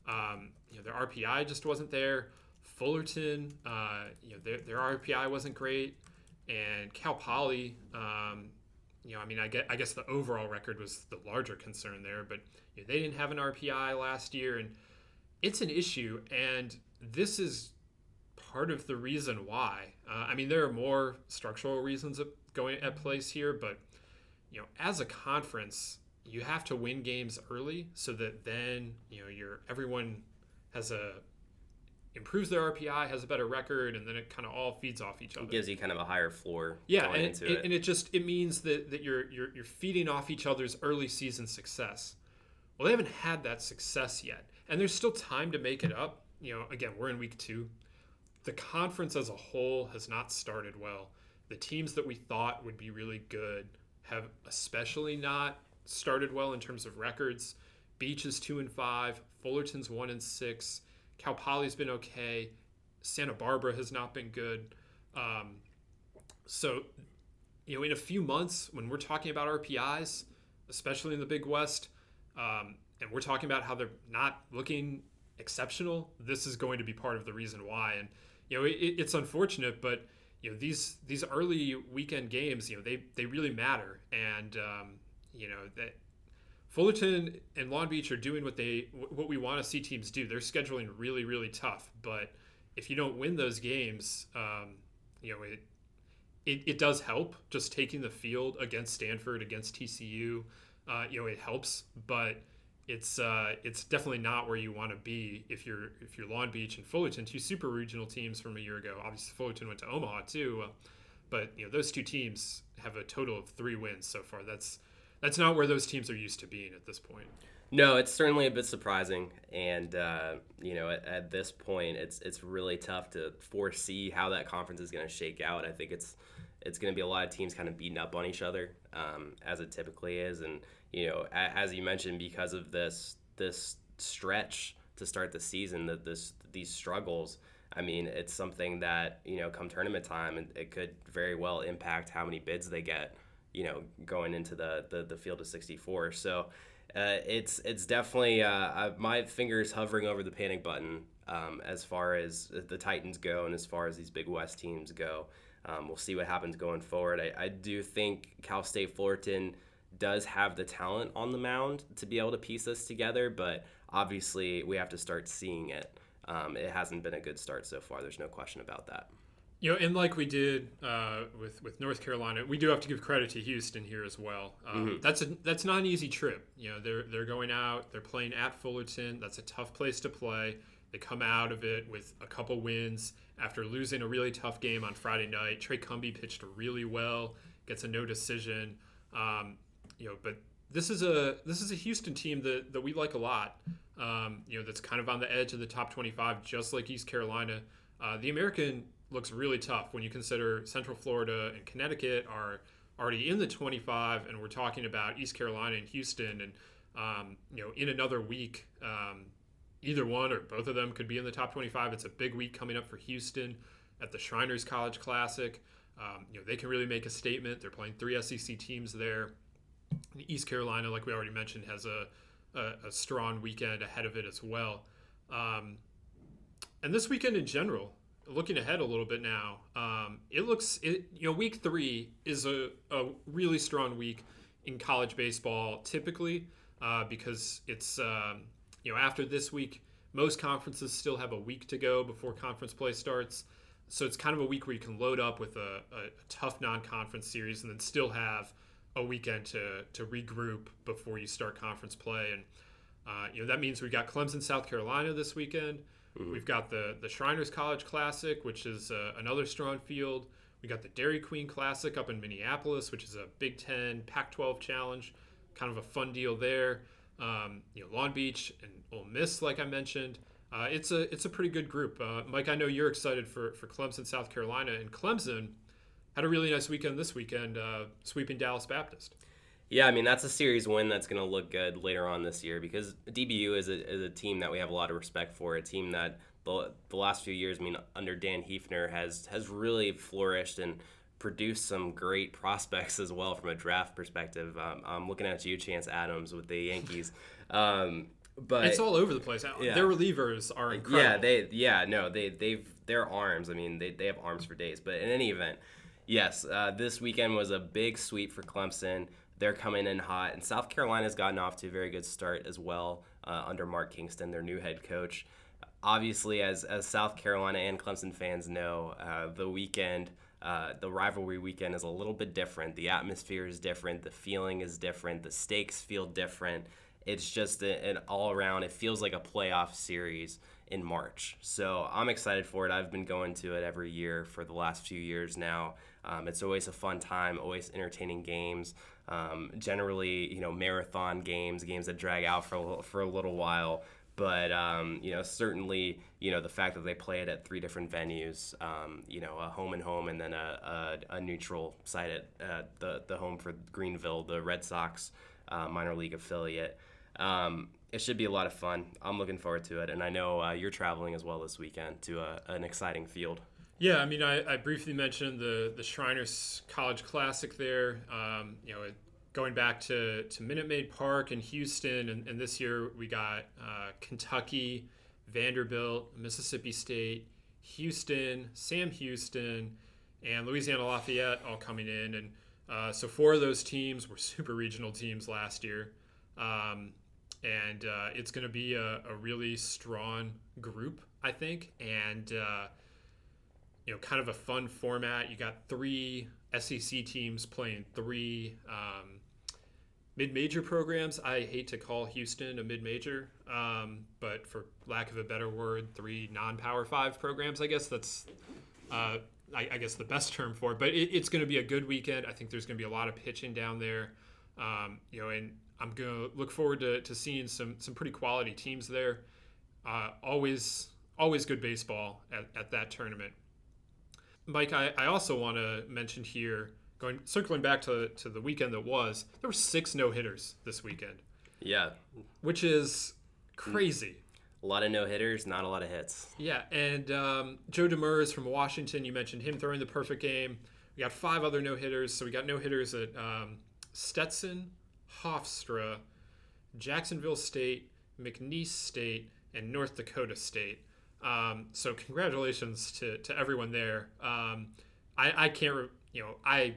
um, you know their RPI just wasn't there. Fullerton, uh, you know, their, their RPI wasn't great, and Cal Poly. Um, you know, I mean, I get, I guess the overall record was the larger concern there, but you know, they didn't have an RPI last year, and it's an issue. And this is part of the reason why. Uh, I mean, there are more structural reasons going at place here, but you know, as a conference, you have to win games early so that then you know you're everyone has a improves their RPI, has a better record, and then it kind of all feeds off each other.
gives you kind of a higher floor.
Yeah,
going
and
into
it,
it.
and it just it means that that you're you're you're feeding off each other's early season success. Well, they haven't had that success yet, and there's still time to make it up. You know, again, we're in week two. The conference as a whole has not started well. The teams that we thought would be really good have especially not started well in terms of records. Beach is two and five. Fullerton's one and six. Cal Poly's been okay. Santa Barbara has not been good. Um, so, you know, in a few months, when we're talking about RPIs, especially in the Big West, um, and we're talking about how they're not looking exceptional, this is going to be part of the reason why. And you know, it, it's unfortunate, but you know, these these early weekend games, you know, they they really matter. And um, you know that Fullerton and Long Beach are doing what they what we want to see teams do. They're scheduling really really tough, but if you don't win those games, um, you know it, it it does help just taking the field against Stanford against TCU. Uh, you know it helps, but it's uh, it's definitely not where you want to be if you're if you're Long Beach and Fullerton, two super regional teams from a year ago. Obviously, Fullerton went to Omaha too, but you know those two teams have a total of three wins so far. That's that's not where those teams are used to being at this point.
No, it's certainly a bit surprising, and uh, you know, at, at, this point, it's it's really tough to foresee how that conference is going to shake out. I think it's it's going to be a lot of teams kind of beating up on each other, um, as it typically is, and you know, a, as you mentioned, because of this this stretch to start the season, that this these struggles. I mean, it's something that you know, come tournament time, and it could very well impact how many bids they get. You know, going into the the, the field of 64. So. Uh, it's it's definitely uh, my fingers hovering over the panic button um, as far as the Titans go and as far as these Big West teams go. Um, we'll see what happens going forward. I, I do think Cal State Fullerton does have the talent on the mound to be able to piece this together, but obviously we have to start seeing it. Um, it hasn't been a good start so far. There's no question about that.
You know, and like we did uh, with with North Carolina, we do have to give credit to Houston here as well. Um, mm-hmm. That's a that's not an easy trip. You know, they're they're going out, they're playing at Fullerton. That's a tough place to play. They come out of it with a couple wins after losing a really tough game on Friday night. Trey Cumbie pitched really well, gets a no decision. Um, you know, but this is a this is a Houston team that, that we like a lot. Um, you know, that's kind of on the edge of the top 25, just like East Carolina. Uh, the American looks really tough when you consider Central Florida and Connecticut are already in the 25, and we're talking about East Carolina and Houston, and um, you know, in another week, um, either one or both of them could be in the top 25. It's a big week coming up for Houston at the Shriners College Classic. Um, you know, they can really make a statement. They're playing three SEC teams there. East Carolina, like we already mentioned, has a a, a strong weekend ahead of it as well. Um, and this weekend in general, looking ahead a little bit now, um, it looks it, you know week three is a, a really strong week in college baseball typically uh, because it's um, you know after this week most conferences still have a week to go before conference play starts. So it's kind of a week where you can load up with a, a, tough non-conference series and then still have a weekend to, to regroup before you start conference play. And uh, you know that means we've got Clemson South Carolina this weekend mm-hmm. we've got the the Shriners College Classic which is uh, another strong field we got the Dairy Queen Classic up in Minneapolis which is a Big Ten Pac-12 challenge kind of a fun deal there um, you know Long Beach and Ole Miss like I mentioned uh, it's a it's a pretty good group. Uh, Mike, I know you're excited for for Clemson, South Carolina, and Clemson had a really nice weekend this weekend, uh, sweeping Dallas Baptist.
Yeah, I mean that's a series win that's going to look good later on this year because DBU is a, is a team that we have a lot of respect for, a team that the, the last few years, I mean under Dan Heefner has has really flourished and produced some great prospects as well from a draft perspective. Um, I'm looking at you, Chance Adams, with the Yankees. [LAUGHS] Um, but
it's all over the place. Yeah. Their relievers are incredible.
Yeah, they yeah no they they've their arms. I mean they they have arms for days. But in any event, yes, uh, this weekend was a big sweep for Clemson. They're coming in hot, and South Carolina's gotten off to a very good start as well uh, under Mark Kingston, their new head coach. Obviously, as as South Carolina and Clemson fans know, uh, the weekend. Uh, the rivalry weekend is a little bit different. The atmosphere is different. The feeling is different. The stakes feel different it's just an all around. It feels like a playoff series in March. So I'm excited for it. I've been going to it every year for the last few years now. Um, it's always a fun time, always entertaining games. Um, generally, you know, marathon games, games that drag out for a, for a little while. But um, you know, certainly, you know, the fact that they play it at three different venues, um, you know, a home and home, and then a, a, a neutral site at uh, the the home for Greenville, the Red Sox uh, minor league affiliate. Um, it should be a lot of fun. I'm looking forward to it, and I know uh, you're traveling as well this weekend to a, an exciting field.
Yeah, I mean, I, I, briefly mentioned the the Shriners College Classic there. Um, you know, going back to, to Minute Maid Park in Houston, and, and this year we got uh, Kentucky, Vanderbilt, Mississippi State, Houston, Sam Houston, and Louisiana Lafayette all coming in, and uh, so four of those teams were [LAUGHS] super regional teams last year. Um, and uh, it's going to be a, a, really strong group, I think, and uh, you know, kind of a fun format. You got three SEC teams playing three um, mid-major programs. I hate to call Houston a mid-major, um, but for lack of a better word, three non-power five programs. I guess that's. Uh, I, I, guess the best term for it, but it, it's going to be a good weekend. I think there's going to be a lot of pitching down there. Um, you know, and I'm gonna look forward to, to seeing some some pretty quality teams there. Uh, always always good baseball at, at that tournament. Mike, I, I also want to mention here, going circling back to, to the weekend that was, there were six no hitters this weekend.
Yeah,
which is crazy.
A lot of no hitters, not a lot of hits.
Yeah, and um, Joe Demers from Washington, you mentioned him throwing the perfect game. We got five other no hitters, so we got no hitters at um, Stetson, Hofstra, Jacksonville State, McNeese State, and North Dakota State. Um, so congratulations to, to everyone there. Um, I, I can't, re- you know, I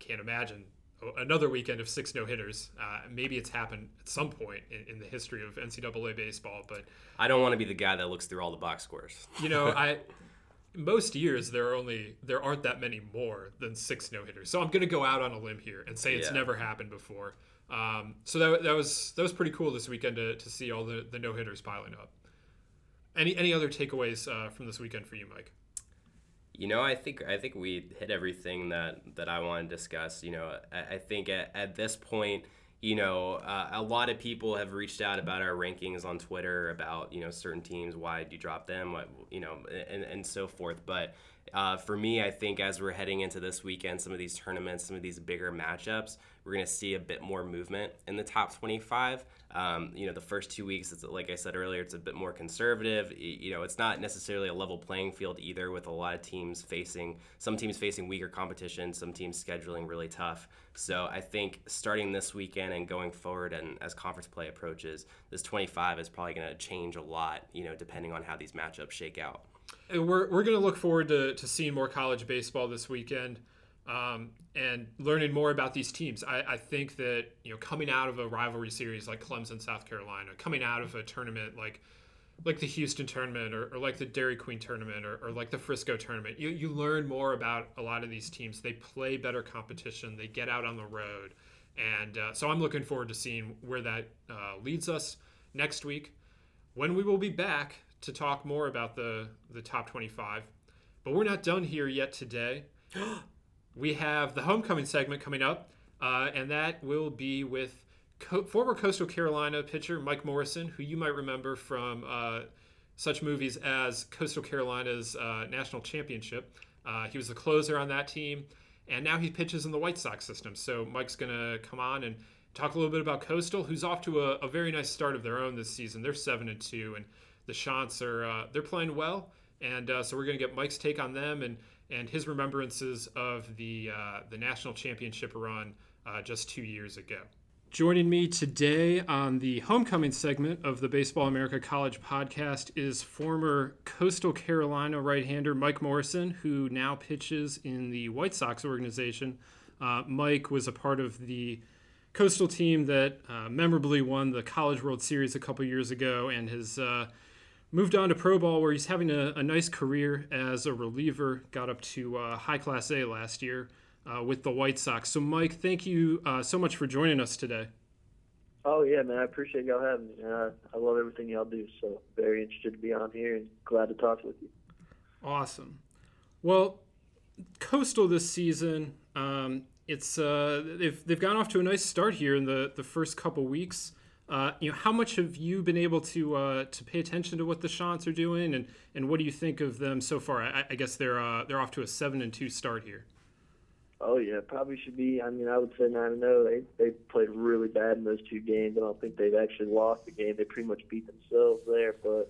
can't imagine another weekend of six no hitters. Uh, maybe it's happened at some point in, in, the history of NCAA baseball, but
I don't want to be the guy that looks through all the box scores.
You know, [LAUGHS] I most years there are only there aren't that many more than six no hitters. So I'm going to go out on a limb here and say it's yeah. never happened before. Um, so that, that was that was pretty cool this weekend to, to see all the, the no hitters piling up. Any any other takeaways uh, from this weekend for you, Mike?
You know, I think I think we hit everything that that I want to discuss. You know, I, I think at, at this point you know, uh, a lot of people have reached out about our rankings on Twitter about you know certain teams, why do you drop them, what you know, and and so forth. But uh, for me, I think as we're heading into this weekend, some of these tournaments, some of these bigger matchups, we're going to see a bit more movement in the top 25. Um, you know, the first two weeks, it's, like I said earlier, it's a bit more conservative. You know, it's not necessarily a level playing field either, with a lot of teams facing some teams facing weaker competition, some teams scheduling really tough. So I think starting this weekend and going forward, and as conference play approaches, this 25 is probably going to change a lot. You know, depending on how these matchups shake out.
And we're we're going to look forward to, to seeing more college baseball this weekend um, and learning more about these teams. I, I, think that you know coming out of a rivalry series like Clemson, South Carolina, coming out of a tournament like like the Houston tournament or, or like the Dairy Queen tournament or, or, like the Frisco tournament, you, you learn more about a lot of these teams. They play better competition. They get out on the road, and uh, so I'm looking forward to seeing where that uh, leads us next week, when we will be back to talk more about the the top 25. But we're not done here yet today. [GASPS] [GASPS] we have the homecoming segment coming up, uh, and that will be with co- former Coastal Carolina pitcher Mike Morrison, who you might remember from uh, such movies as Coastal Carolina's uh, national championship. Uh, he was the closer on that team, and now he pitches in the White Sox system. So Mike's going to come on and talk a little bit about Coastal, who's off to a, a, very nice start of their own this season. They're seven and two, and the Chants are uh, they're playing well. And uh, so we're going to get Mike's take on them and and his remembrances of the uh, the national championship run uh, just two years ago. Joining me today on the homecoming segment of the Baseball America College podcast is former Coastal Carolina right-hander Mike Morrison, who now pitches in the White Sox organization. Uh, Mike was a part of the Coastal team that uh, memorably won the College World Series a couple years ago and has uh, moved on to pro ball where he's having a, a nice career as a reliever. Got up to uh, high class a last year uh, with the white sox. So mike thank you uh, so much for joining us today.
Oh yeah man i appreciate y'all having me. Uh, i love everything y'all do so very interested to be on here and glad to talk with you.
Awesome. Well coastal this season um, it's uh, they've, they've gone off to a nice start here in the, the first couple weeks uh, you know, how much have you been able to uh, to pay attention to what the Chants are doing, and, and what do you think of them so far? I, I guess they're uh, they're off to a seven and two start here.
Oh yeah, probably should be. I mean, I would say nine and zero. Oh. They they played really bad in those two games. I don't think they've actually lost the game. They pretty much beat themselves there. But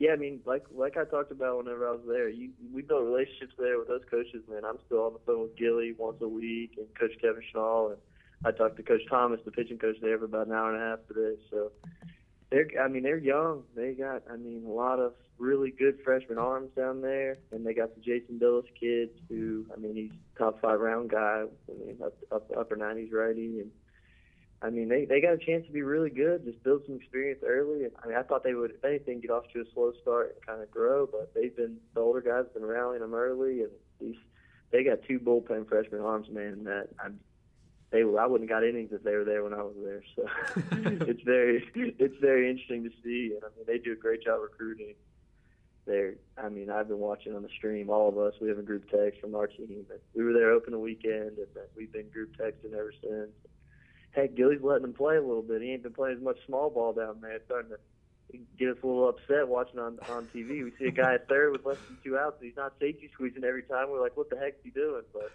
yeah, I mean, like like I talked about whenever I was there, you we built relationships there with those coaches. Man, I'm still on the phone with Gilly once a week and Coach Kevin Schnall and I talked to Coach Thomas, the pitching coach there, for about an hour and a half today. So they're, I mean, they're young. They got, I mean, a lot of really good freshman arms down there, and they got the Jason Bilous kids, who, I mean, he's top five round guy. I mean, up, up upper 90s righty, and I mean, they they got a chance to be really good. Just build some experience early. And I mean, I thought they would, if anything, get off to a slow start and kind of grow. But they've been the older guys have been rallying them early, and these they got two bullpen freshman arms, man. That I'm they I wouldn't have got innings if they were there when I was there. So [LAUGHS] it's very it's very interesting to see, and I mean they do a great job recruiting. They're I mean I've been watching on the stream. All of us we have a group text from our team, and we were there open a weekend, and we've been group texting ever since. Heck, Gilly's letting them play a little bit. He ain't been playing as much small ball down there. It's starting to get us a little upset watching on on TV. We see a guy at third with less than two outs, and he's not safety squeezing every time. We're like, what the heck's he doing? But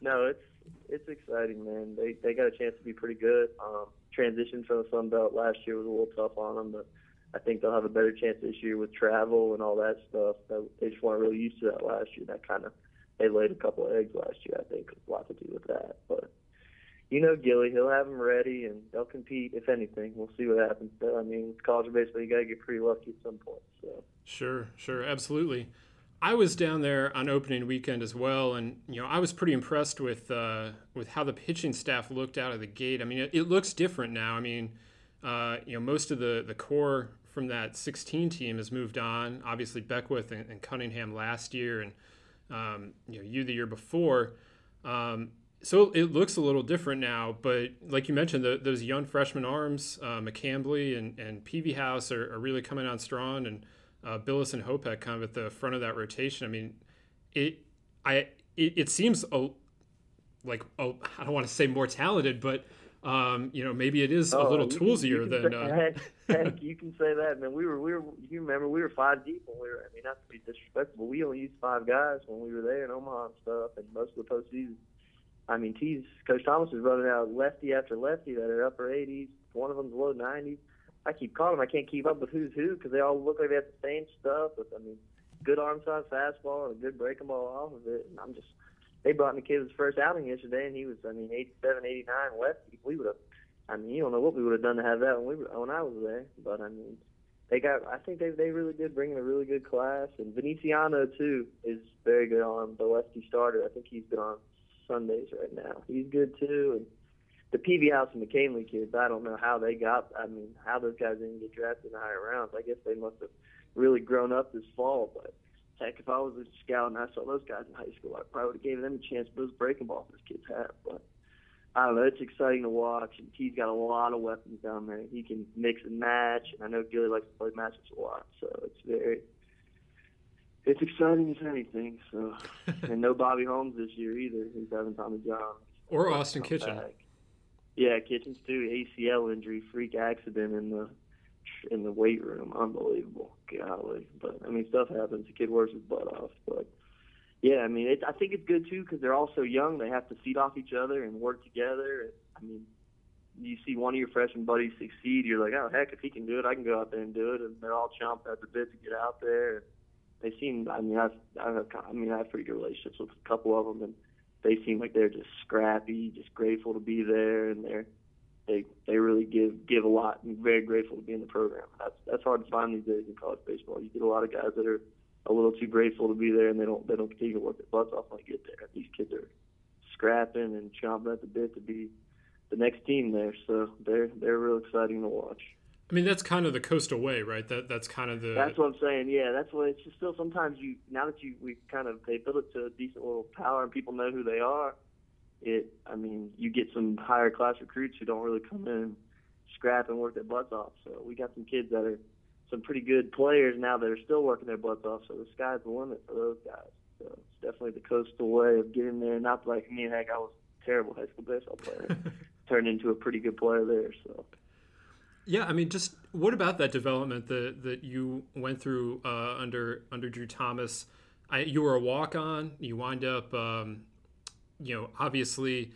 no, it's it's exciting, man. They they got a chance to be pretty good. Um, transition from the Sun Belt last year was a little tough on them, but I think they'll have a better chance this year with travel and all that stuff. They just weren't really used to that last year. That kind of they laid a couple of eggs last year. I think a lot to do with that, but you know Gilly, he'll have them ready and they'll compete. If anything, we'll see what happens. But, I mean, college baseball, you got to get pretty lucky at some point. So
sure, sure, absolutely. I was down there on opening weekend as well, and you know I was pretty impressed with uh, with how the pitching staff looked out of the gate. I mean, it, it looks different now. I mean, uh, you know, most of the the core from that 16 team has moved on. Obviously, Beckwith and, and Cunningham last year, and um, you know you the year before. Um, so it looks a little different now, but like you mentioned, the, those young freshman arms, uh, McCambley and, and Peavy House are, are really coming on strong, and uh, Bilous and Hopeck kind of at the front of that rotation. I mean, it I it, it seems a, like I don't want to say more talented, but um, you know maybe it is oh, a little toolsier than.
Say, uh, heck, heck, [LAUGHS] you can say that, man. We were we were you remember we were five deep when we were. I mean, not to be disrespectful, we only used five guys when we were there in Omaha and stuff, and most of the postseason. I mean, T's Coach Thomas is running out lefty after lefty that are upper 80s. One of them's low 90s. I keep calling them. I can't keep up with who's who because they all look like they have the same stuff. But I mean, good arm side fastball and a good breaking ball off of it. And I'm just, they brought in the kid his first outing yesterday, and he was, I mean, 87, 89 lefty. We would have, I mean, you don't know what we would have done to have that when we were, when I was there. But I mean, they got, I think they they really did bring in a really good class. And Veneziano too is very good on the lefty starter. I think he's been on Sundays right now. He's good too. And the PV House and McKinley kids, I don't know how they got. I mean, how those guys didn't get drafted in the higher rounds. I guess they must have really grown up this fall. But heck, if I was a scout and I saw those guys in high school, I probably would have gave them a chance. But those breaking balls those kids have, but. I don't know. It's exciting to watch, and he's got a lot of weapons down there. He can mix and match, and I know Gilly likes to play matchups a lot, so it's very, it's exciting as anything. So, [LAUGHS] and no Bobby Holmes this year either. He's having Tommy John
or Austin Kitchen. Back.
Yeah, Kitchens too. ACL injury, freak accident in the in the weight room. Unbelievable, golly. But I mean, stuff happens. The kid works his butt off, but yeah, I mean, it, I think it's good too because they're all so young. They have to feed off each other and work together. I mean, you see one of your freshman buddies succeed, you're like, oh heck, if he can do it, I can go out there and do it. And they're all chomping at the bit to get out there. They seem, I mean, I've, I've, I mean, I have pretty good relationships with a couple of them, and they seem like they're just scrappy, just grateful to be there, and they're they they really give give a lot and very grateful to be in the program. That's that's hard to find these days in college baseball. You get a lot of guys that are a little too grateful to be there, and they don't they don't continue to work their butts off when they get there. These kids are scrapping and chomping at the bit to be the next team there, so they're they're real exciting to watch.
I mean, that's kind of the coastal way, right? That that's kind of the.
That's what I'm saying. Yeah, that's what it's just still sometimes you now that you we kind of they build it to a decent little power and people know who they are. It, I mean, you get some higher class recruits who don't really come in, scrap and work their butts off. So we got some kids that are some pretty good players now that are still working their butts off. So the sky's the limit for those guys. So it's definitely the coastal way of getting there. Not like me, heck, I was a terrible high school baseball player, [LAUGHS] turned into a pretty good player there. So.
Yeah, I mean, just what about that development that that you went through uh, under under Drew Thomas? I, you were a walk on. You wind up, um, you know, obviously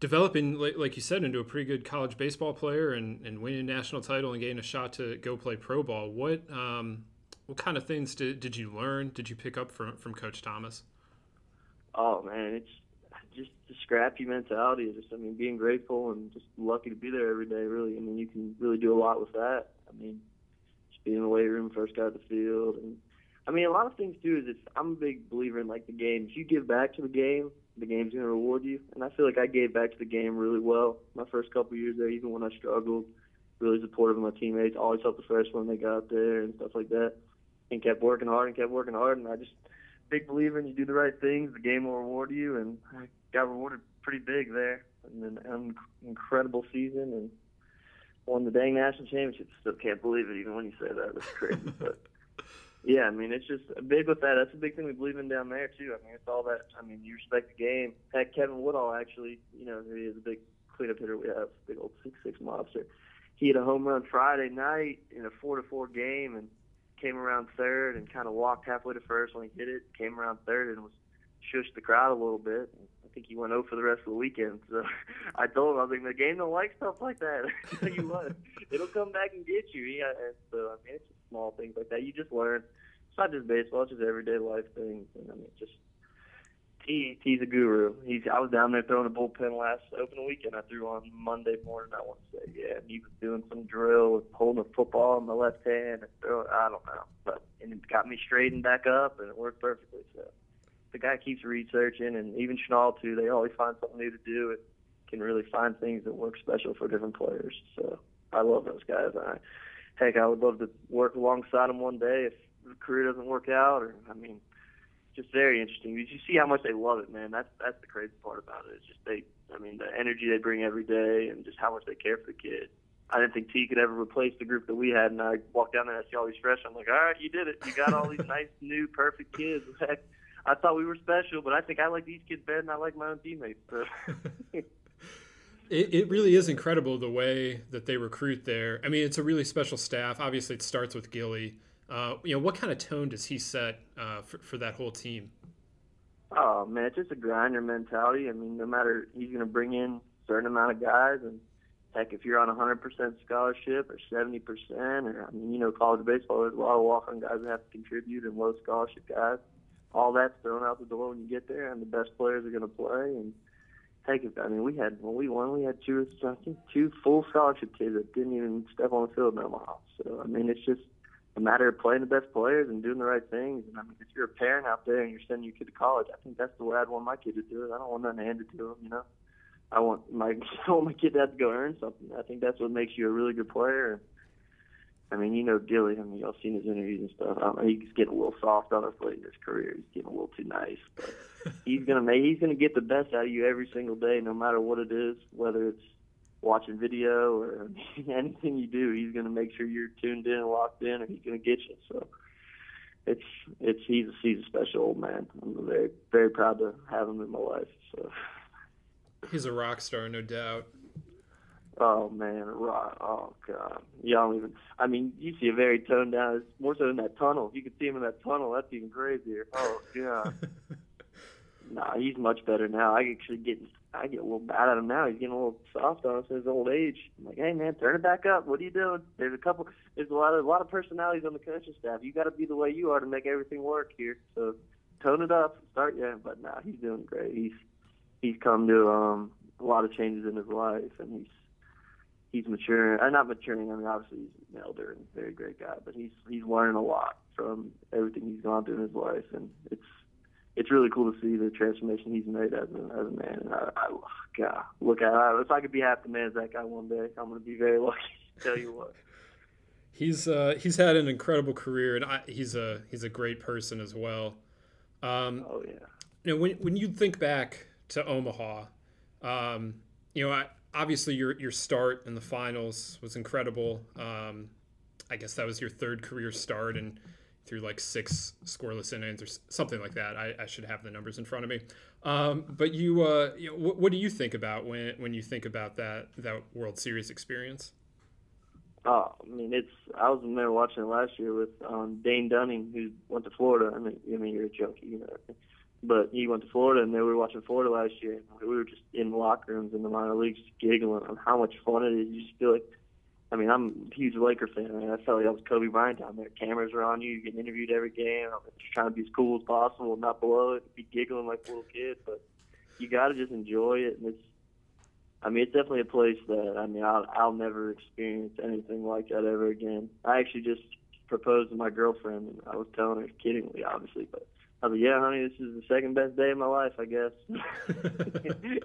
developing, like you said, into a pretty good college baseball player and, and winning a national title and getting a shot to go play pro ball. What um, what kind of things did, did you learn? Did you pick up from from Coach Thomas?
Oh man, it's just the scrappy mentality. Just I mean, being grateful and just lucky to be there every day. Really, I mean, you can really do a lot with that. I mean, just being in the weight room, first guy at the field, and I mean, a lot of things too. Is it's, I'm a big believer in like the game. If you give back to the game, the game's to reward you. And I feel like I gave back to the game really well my first couple years there, even when I struggled. Really supportive of my teammates. Always helped the freshmen when they got there and stuff like that. And kept working hard and kept working hard. And I just big believer in you do the right things, the game will reward you. And I got rewarded pretty big there. And an incredible season and won the dang national championship. Still can't believe it even when you say that. That's crazy. [LAUGHS] but yeah, I mean, it's just big with that. That's a big thing we believe in down there too. I mean, it's all that. I mean, you respect the game. Heck, Kevin Woodall actually, you know, he is a big cleanup hitter. We have big old six six mobster. He hit a home run Friday night in a four to four game and came around third and kind of walked halfway to first when he hit it. Came around third and was shushed the crowd a little bit. I think he went over for the rest of the weekend. So [LAUGHS] I told him I was like, the game don't like stuff like that. [LAUGHS] You what, it'll come back and get you. Yeah, and so I mean, it's just small things like that. You just learn. It's not just baseball; it's just everyday life things. And I mean, just T T's a guru. He's I was down there throwing a bullpen last open weekend. I threw on Monday morning. I want to say, yeah, and he was doing some drill, with holding a football in the left hand and throw. I don't know, but and it got me straightened back up, and it worked perfectly. So the guy keeps researching, and even Schnall too. They always find something new to do. and can really find things that work special for different players. So I love those guys. I heck, I would love to work alongside them one day if the career doesn't work out. Or I mean, just very interesting. You see how much they love it, man. That's that's the crazy part about it. It's just they, I mean, the energy they bring every day, and just how much they care for the kid. I didn't think T could ever replace the group that we had, and I walked down there and I see all these fresh. I'm like, all right, you did it. You got all these [LAUGHS] nice, new, perfect kids. Heck, I thought we were special, but I think I like these kids better than I like my own teammates. So. [LAUGHS]
It, it really is incredible the way that they recruit there. I mean, it's a really special staff. Obviously, it starts with Gilly. Uh, you know, what kind of tone does he set uh, for, for that whole team?
Oh man, it's just a grinder mentality. I mean, no matter he's going to bring in a certain amount of guys, and heck, if you're on a 100% scholarship or 70%, or I mean, you know, college baseball, there's a lot of walk-on guys that have to contribute, and low scholarship guys. All that's thrown out the door when you get there, and the best players are going to play. And heck, if, I mean, we had when we won, we had two, I think, two full scholarship kids that didn't even step on the field in Omaha. So I mean, it's just a matter of playing the best players and doing the right things. And I mean, if you're a parent out there and you're sending your kid to college, I think that's the way I'd want my kid to do it. I don't want nothing handed to them, you know. I want my [LAUGHS] I want my kid to have to go earn something. I think that's what makes you a really good player. I mean, you know, Gilly. I mean, y'all seen his interviews and stuff. I mean, he's getting a little soft on us late in his career. He's getting a little too nice, but [LAUGHS] he's gonna make. He's gonna get the best out of you every single day, no matter what it is. Whether it's watching video or [LAUGHS] anything you do, he's gonna make sure you're tuned in and locked in, or he's gonna get you. So it's it's he's a, he's a special old man. I'm very very proud to have him in my life. So.
He's a rock star, no doubt.
Oh man, rock! Oh god, you don't even. I mean, you see a very toned down. It's more so in that tunnel. If you could see him in that tunnel, that's even crazier. Oh god. [LAUGHS] nah, he's much better now. I actually get I get a little bad at him now. He's getting a little soft on us in his old age. I'm like, hey man, turn it back up. What are you doing? There's a couple. There's a lot of a lot of personalities on the coaching staff. You got to be the way you are to make everything work here. So tone it up. Start yeah, but nah, he's doing great. He's he's come to um a lot of changes in his life, and he's he's maturing. Uh, not maturing. I mean, obviously he's an elder and very great guy, but he's he's learning a lot from everything he's gone through in his life, and it's it's really cool to see the transformation he's made as a as a man. And I, I God, look at it. if I could be half the man as that guy one day, I'm going to be very lucky. [LAUGHS] tell you what.
He's uh, he's had an incredible career, and I, he's a he's a great person as well. Um,
oh yeah.
You know, when when you think back to Omaha, um, you know, I, obviously your your start in the finals was incredible. Um, I guess that was your third career start and through like six scoreless innings or something like that. I, I should have the numbers in front of me. Um, but you, uh, you know, what, what, do you think about when when you think about that that World Series experience?
Oh, I mean, it's. I was there watching last year with um, Dane Dunning, who went to Florida. I mean, I mean, you're a junkie, you know. But he went to Florida, and then we were watching Florida last year. We were just in locker rooms in the minor leagues, giggling on how much fun it is. You just feel like, I mean, I'm a huge Laker fan. I, mean, I felt like I was Kobe Bryant down there. Cameras are on you. You get interviewed every game. I'm just trying to be as cool as possible, not below it, be giggling like a little kid. But you got to just enjoy it, and it's. I mean, it's definitely a place that I mean, I'll I'll never experience anything like that ever again. I actually just proposed to my girlfriend, and I was telling her kiddingly, obviously, but I was like, yeah, honey, this is the second best day of my life, I guess. [LAUGHS]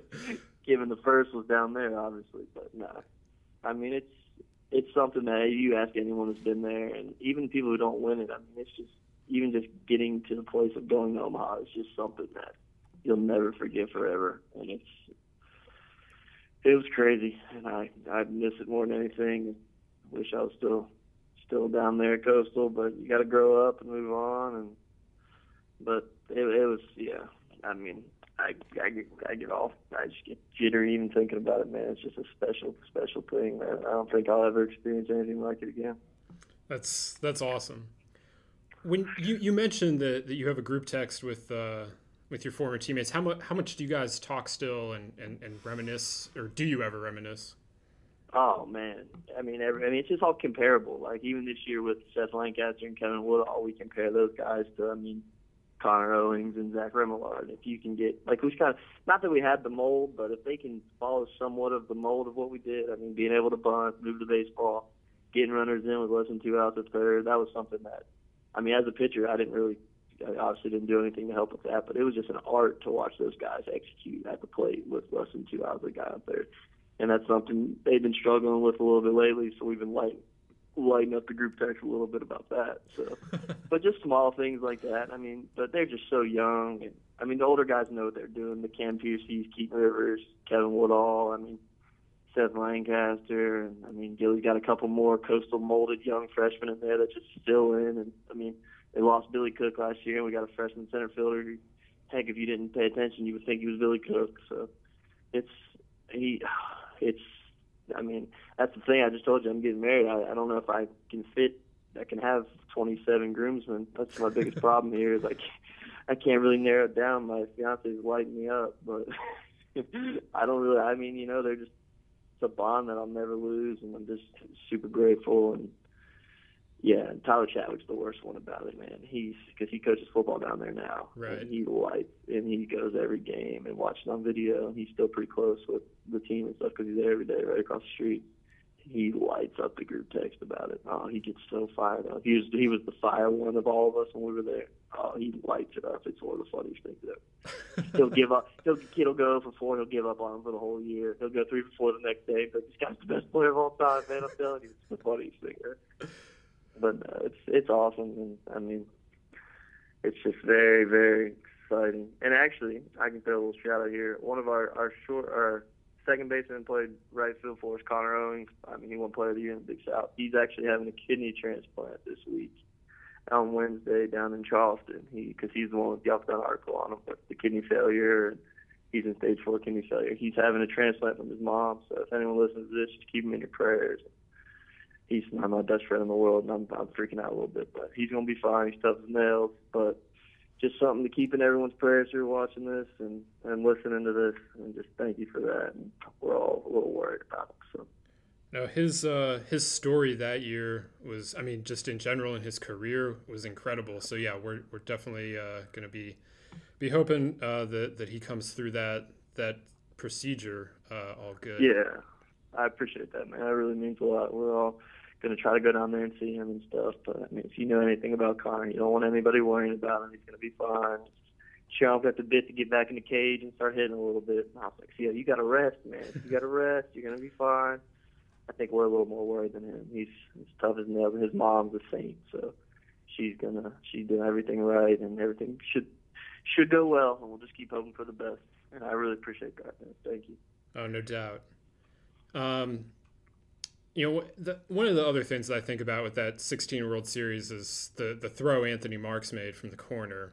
Given the first was down there, obviously, but no. Nah. I mean, it's it's something that you ask anyone who's been there, and even people who don't win it. I mean, it's just even just getting to the place of going to Omaha is just something that you'll never forget forever, and it's it was crazy, and I I miss it more than anything. Wish I was still still down there at Coastal, but you got to grow up and move on, and but it, it was yeah. I mean, I I get I get all I just get jittery even thinking about it, man. It's just a special special thing, man. I don't think I'll ever experience anything like it again.
That's that's awesome. When you, you mentioned that, that you have a group text with uh, with your former teammates, how much how much do you guys talk still and, and, and reminisce, or do you ever reminisce?
Oh man, I mean, every, I mean, it's just all comparable. Like even this year with Seth Lancaster and Kevin Woodall, we compare those guys to. I mean, Connor Owings and Zach Remillard. If you can get like we kind of not that we had the mold, but if they can follow somewhat of the mold of what we did, I mean, being able to bunt, move the baseball, getting runners in with less than two outs at third, that was something that, I mean, as a pitcher, I didn't really, I obviously didn't do anything to help with that, but it was just an art to watch those guys execute at the plate with less than two outs a guy out there. And that's something they've been struggling with a little bit lately, so we've been light, lighten up the group text a little bit about that. So, [LAUGHS] but just small things like that. I mean, but they're just so young, and I mean, the older guys know what they're doing. The Cam Pearceys, Keaton Rivers, Kevin Woodall. I mean, Seth Lancaster, and I mean, Gilly's got a couple more coastal molded young freshmen in there that just still in. And I mean, they lost Billy Cook last year, and we got a freshman center fielder. Who, heck, if you didn't pay attention, you would think he was Billy Cook. So, it's he, [SIGHS] it's I mean, that's the thing. I just told you I'm getting married. I, I don't know if I can fit. I can have 27 groomsmen. That's my biggest problem here. Is like, I can't really narrow it down. My fiance is lighting me up, but [LAUGHS] I don't really. I mean, you know, they're just it's a bond that I'll never lose, and I'm just super grateful. And yeah, and Tyler Chadwick's the worst one about it, man. He's because he coaches football down there now,
Right.
And he lights and he goes every game and watches on video. And he's still pretty close with the team and stuff because he's there every day, right across the street. He lights up the group text about it. Oh, he gets so fired up. He was he was the fire one of all of us when we were there. Oh, he lights it up. It's one of the funniest things ever. [LAUGHS] he'll give up. He'll he'll go for four. He'll give up on him for the whole year. He'll go three for four the next day. But this guy's the best player of all time, man. I'm telling you, it's the funniest thing. Ever. But it's it's awesome, and I mean, it's just very very exciting. And actually, I can throw a little shout out here. One of our our short our second baseman played right field for us, Connor Owings. I mean, he won Player of the Year in the Big South. He's actually having a kidney transplant this week on Wednesday down in Charleston. He because he's the one with the up done article on him with the kidney failure. And he's in stage four kidney failure. He's having a transplant from his mom. So if anyone listens to this, just keep him in your prayers. He's not my best friend in the world, and I'm, I'm freaking out a little bit, but he's gonna be fine. He's tough as nails, but just something to keep in everyone's prayers who are watching this and and listening to this, and just thank you for that. And we're all a little worried about him. So
No, his uh, his story that year was, I mean, just in general in his career was incredible. So yeah, we're we're definitely uh, going to be be hoping uh, that that he comes through that that procedure uh, all good.
yeah, I appreciate that, man. That really means a lot. We're all gonna try to go down there and see him and stuff. But I mean, if you know anything about Connor, you don't want anybody worrying about him. He's gonna be fine. Chomp at the bit to get back in the cage and start hitting a little bit. And I was like, yeah, you got to rest, man. You got to rest. You're gonna be fine. I think we're a little more worried than him. He's as tough as nails. and His mom's a saint, so she's gonna she's doing everything right, and everything should should go well. And we'll just keep hoping for the best. And I really appreciate that. Thank you.
Oh, no doubt. Um, you know, the, one of the other things that I think about with that 16 World Series is the the throw Anthony Marks made from the corner.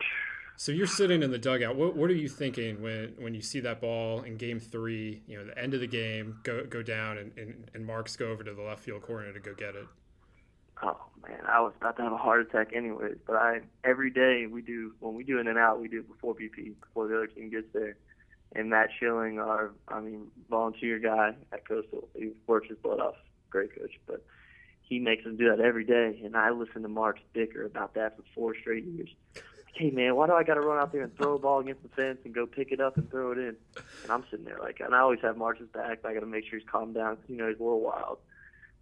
So you're sitting in the dugout. What, what are you thinking when, when you see that ball in Game Three? You know, the end of the game, go go down, and, and, and Marks go over to the left field corner to go get it.
Oh man, I was about to have a heart attack anyways. But I every day we do when we do in and out, we do it before BP, before the other team gets there. And Matt Schilling, our I mean volunteer guy at Coastal, he works his butt off. Great coach, but he makes us do that every day. And I listen to Mark's bicker about that for four straight years. Like, hey man, why do I got to run out there and throw a ball against the fence and go pick it up and throw it in? And I'm sitting there like, and I always have Mark's back. I got to make sure he's calmed down. You know, he's a little wild.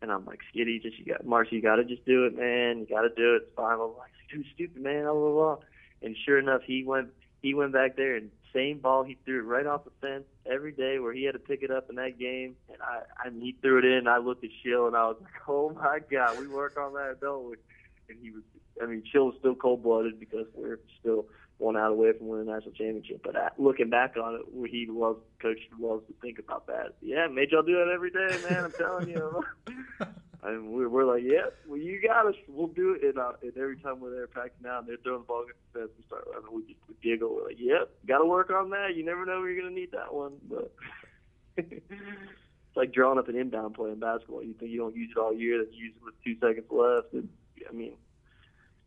And I'm like, Skitty, just you got Marcy, you got to just do it, man. You got to do it. It's fine. I'm like, too stupid, man. Blah, blah, blah. And sure enough, he went he went back there and same ball he threw it right off the fence every day where he had to pick it up in that game. And I and he threw it in. I looked at Shill and I was like, [LAUGHS] oh my god, we work on that, don't we? And he was, I mean, Shill was still cold blooded because we're still one out away from winning the national championship. But at, looking back on it, where he loves, coach loves to think about that. Yeah, made y'all do that every day, man. I'm telling you. [LAUGHS] And we're, we're like, yeah, well, you got us. We'll do it. And, uh, and every time we're there practicing out and they're throwing the ball against the fence, we start laughing. We we giggle. We're like, yep, got to work on that. You never know you're going to need that one. But [LAUGHS] it's like drawing up an inbound play in basketball. You think you don't use it all year, then you use it with two seconds left. And, I mean,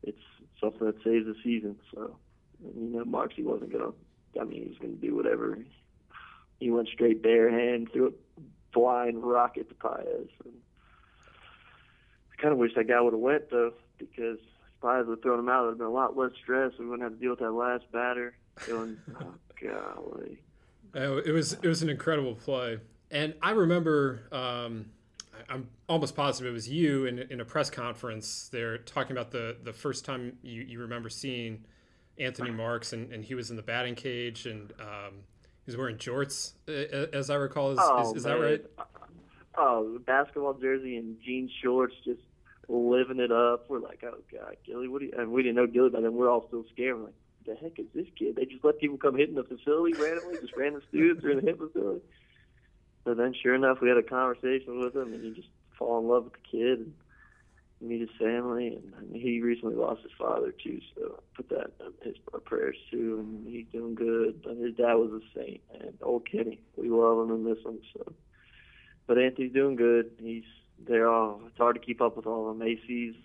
it's something that saves the season. So, you know, Marksy wasn't going to, I mean, he was going to do whatever. He went straight bare hand, threw a flying rocket to Paez. And, kind of wish that guy would have went though, because if I would have thrown him out, it would have been a lot less stress. We wouldn't have to deal with that last batter going, [LAUGHS] oh golly.
Uh, it was it was an incredible play, and I remember um, I'm almost positive it was you in, in a press conference there talking about the the first time you, you remember seeing Anthony Marks and, and he was in the batting cage and um, he was wearing jorts uh, as I recall. Is,
oh,
is, is that right?
Oh, basketball jersey and jean shorts, just living it up. We're like, oh god, Gilly, what do you? And we didn't know Gilly by then. We're all still scared. We're like, the heck is this kid? They just let people come hit in the facility randomly, just random students are in the hit facility. So then, sure enough, we had a conversation with him, and you just fall in love with the kid and meet his family. And he recently lost his father too, so put that in his our prayers too. And he's doing good. But his dad was a saint, and old Kenny, we love him and miss him. So, but Anthony's doing good. He's they're all. It's hard to keep up with all of them. AC's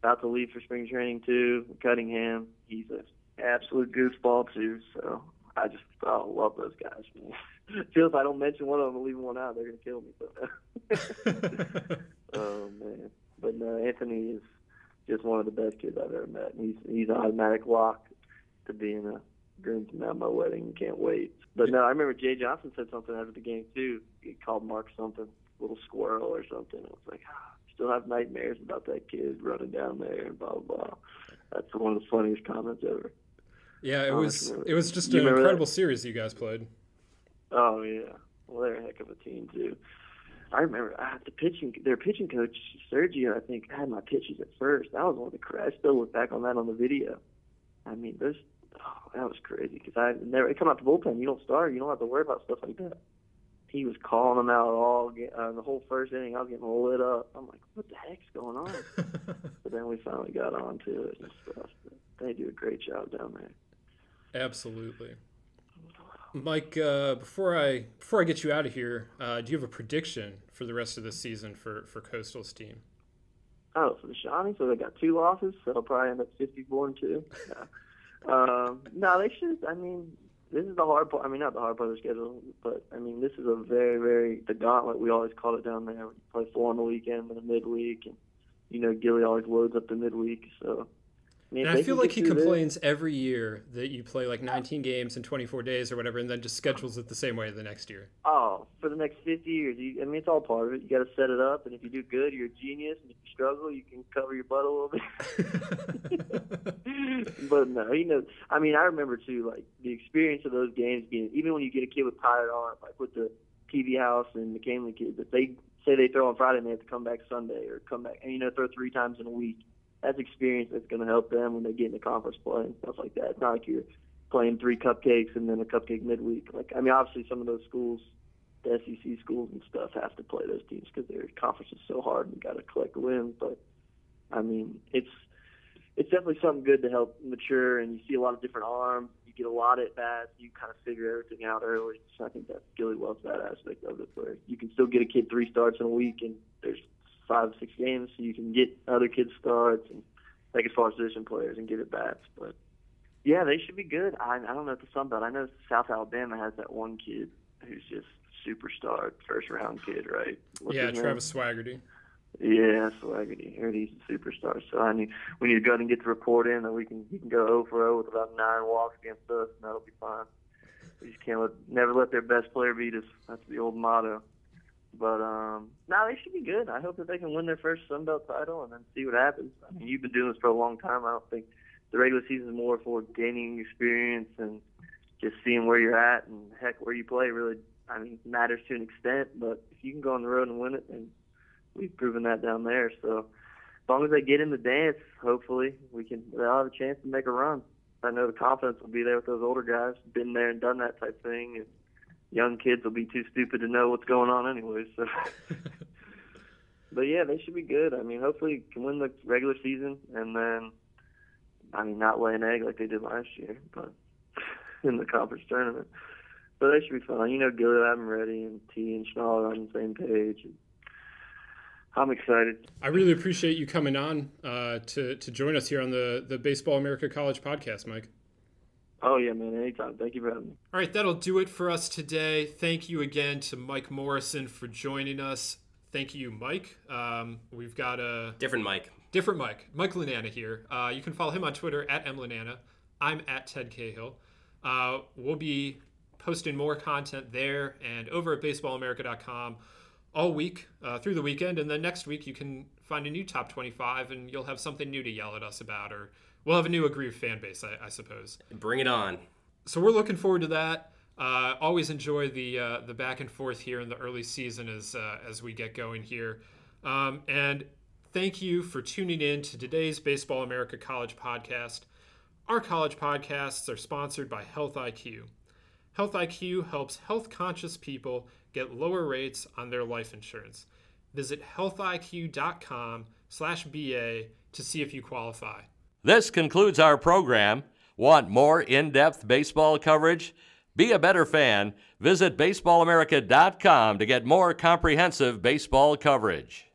about to leave for spring training too. Cunningham, he's an absolute goofball too. So I just oh, love those guys. Man. [LAUGHS] feel if I don't mention one of them, leaving one out, they're gonna kill me. But [LAUGHS] [LAUGHS] oh man, but no, Anthony is just one of the best kids I've ever met. He's he's an automatic lock to being a groomsman at my wedding. Can't wait. But no, I remember Jay Johnson said something after the game too. He called Mark something, little squirrel or something. I was like, ah, still have nightmares about that kid running down there and blah blah. blah. That's one of the funniest comments ever.
Yeah, it was it was just
you
an incredible
that?
series you guys played.
Oh yeah, well they're a heck of a team too. I remember I had the pitching. Their pitching coach Sergio, I think, had my pitches at first. That was one of the. I still look back on that on the video. I mean, those. Oh, that was crazy because I never I come out the bullpen. You don't start. You don't have to worry about stuff like that. He was calling them out all uh, the whole first inning. I was getting lit up. I'm like, what the heck's going on? [LAUGHS] but then we finally got onto it and stuff. But they do a great job down there.
Absolutely. Mike, uh, before I before I get you out of here, uh, do you have a prediction for the rest of the season for for Coastal's team?
Oh, for the Shawnee, so they got two losses, so they'll probably end up 54 and two. [LAUGHS] No. um, no, they should. I mean, this is the hard part. I mean, not the hard part of the schedule, but I mean, this is a very, very the gauntlet. We always call it down there. We play four on the weekend and a midweek, and you know, Gilly always loads up the midweek. So,
And I feel like he
this-
complains every year that you play like 19 games in 24 days or whatever, and then just schedules it the same way the next year.
Oh, for the next 50 years. You, I mean, it's all part of it. You got to set it up, and if you do good, you're a genius. And if you struggle, you can cover your butt a little bit. [LAUGHS] [LAUGHS] but no, you know, I mean, I remember too, like the experience of those games being, even when you get a kid with tired arm, like with the TV house and the McKinley kids, if they say they throw on Friday and they have to come back Sunday or come back, and you know, throw three times in a week, that's experience that's going to help them when they get into conference play and stuff like that. It's not like you're playing three cupcakes and then a cupcake midweek. Like, I mean, obviously some of those schools, the SEC schools and stuff, have to play those teams because their conference is so hard and you got to collect wins. But I mean, it's it's definitely something good to help mature, and you see a lot of different arms. You get a lot at bats. You kind of figure everything out early. So I think that Gilly loves that aspect of it, where you can still get a kid three starts in a week, and there's five, six games, so you can get other kids starts and like as far as position players and get at bats. But yeah, they should be good. I I don't know if the Sun Belt. I know South Alabama has that one kid who's just superstar, first round kid, right? What's
yeah,
his name?
Travis Swaggerty.
Yeah, Swaggerty. He's a superstar. So I need we need to go ahead and get the report in, and we can he can go 0 for 0 with about nine walks against us, and that'll be fine. We just can't let never let their best player beat us. That's the old motto. But um, no, they should be good. I hope that they can win their first Sun Belt title and then see what happens. I mean, you've been doing this for a long time. I don't think the regular season is more for gaining experience and just seeing where you're at and heck where you play really. I mean, matters to an extent. But if you can go on the road and win it, then we've proven that down there. So as long as they get in the dance, hopefully we can. They'll have a chance to make a run. I know the confidence will be there with those older guys, been there and done that type thing, and young kids will be too stupid to know what's going on anyway. So, [LAUGHS] but yeah, they should be good. I mean, hopefully can win the regular season and then, I mean, not lay an egg like they did last year, but [LAUGHS] in the conference tournament. But they should be fun. You know, have them ready, and T and Schnall are on the same page. And I'm excited.
I really appreciate you coming on uh, to to join us here on the the Baseball America College podcast, Mike.
Oh yeah, man. Anytime. Thank you for having me.
All right, that'll do it for us today. Thank you again to Mike Morrison for joining us. Thank you, Mike. Um, we've got a
Different Mike.
different Mike, Mike Lananna here. Uh, you can follow him on Twitter at mlananna. I'm at Ted Cahill. Uh, we'll be posting more content there and over at baseballamerica.com all week uh, through the weekend. And then next week, you can find a new top 25 and you'll have something new to yell at us about, or we'll have a new aggrieved fan base, I, I suppose.
Bring it on.
So we're looking forward to that. Uh, always enjoy the uh, the back and forth here in the early season as uh, as we get going here. Um, and thank you for tuning in to today's Baseball America College podcast. Our college podcasts are sponsored by Health IQ. Health IQ helps health conscious people get lower rates on their life insurance. Visit healthiq.com/ba to see if you qualify.
This concludes our program. Want more in depth baseball coverage? Be a better fan. Visit baseballamerica.com to get more comprehensive baseball coverage.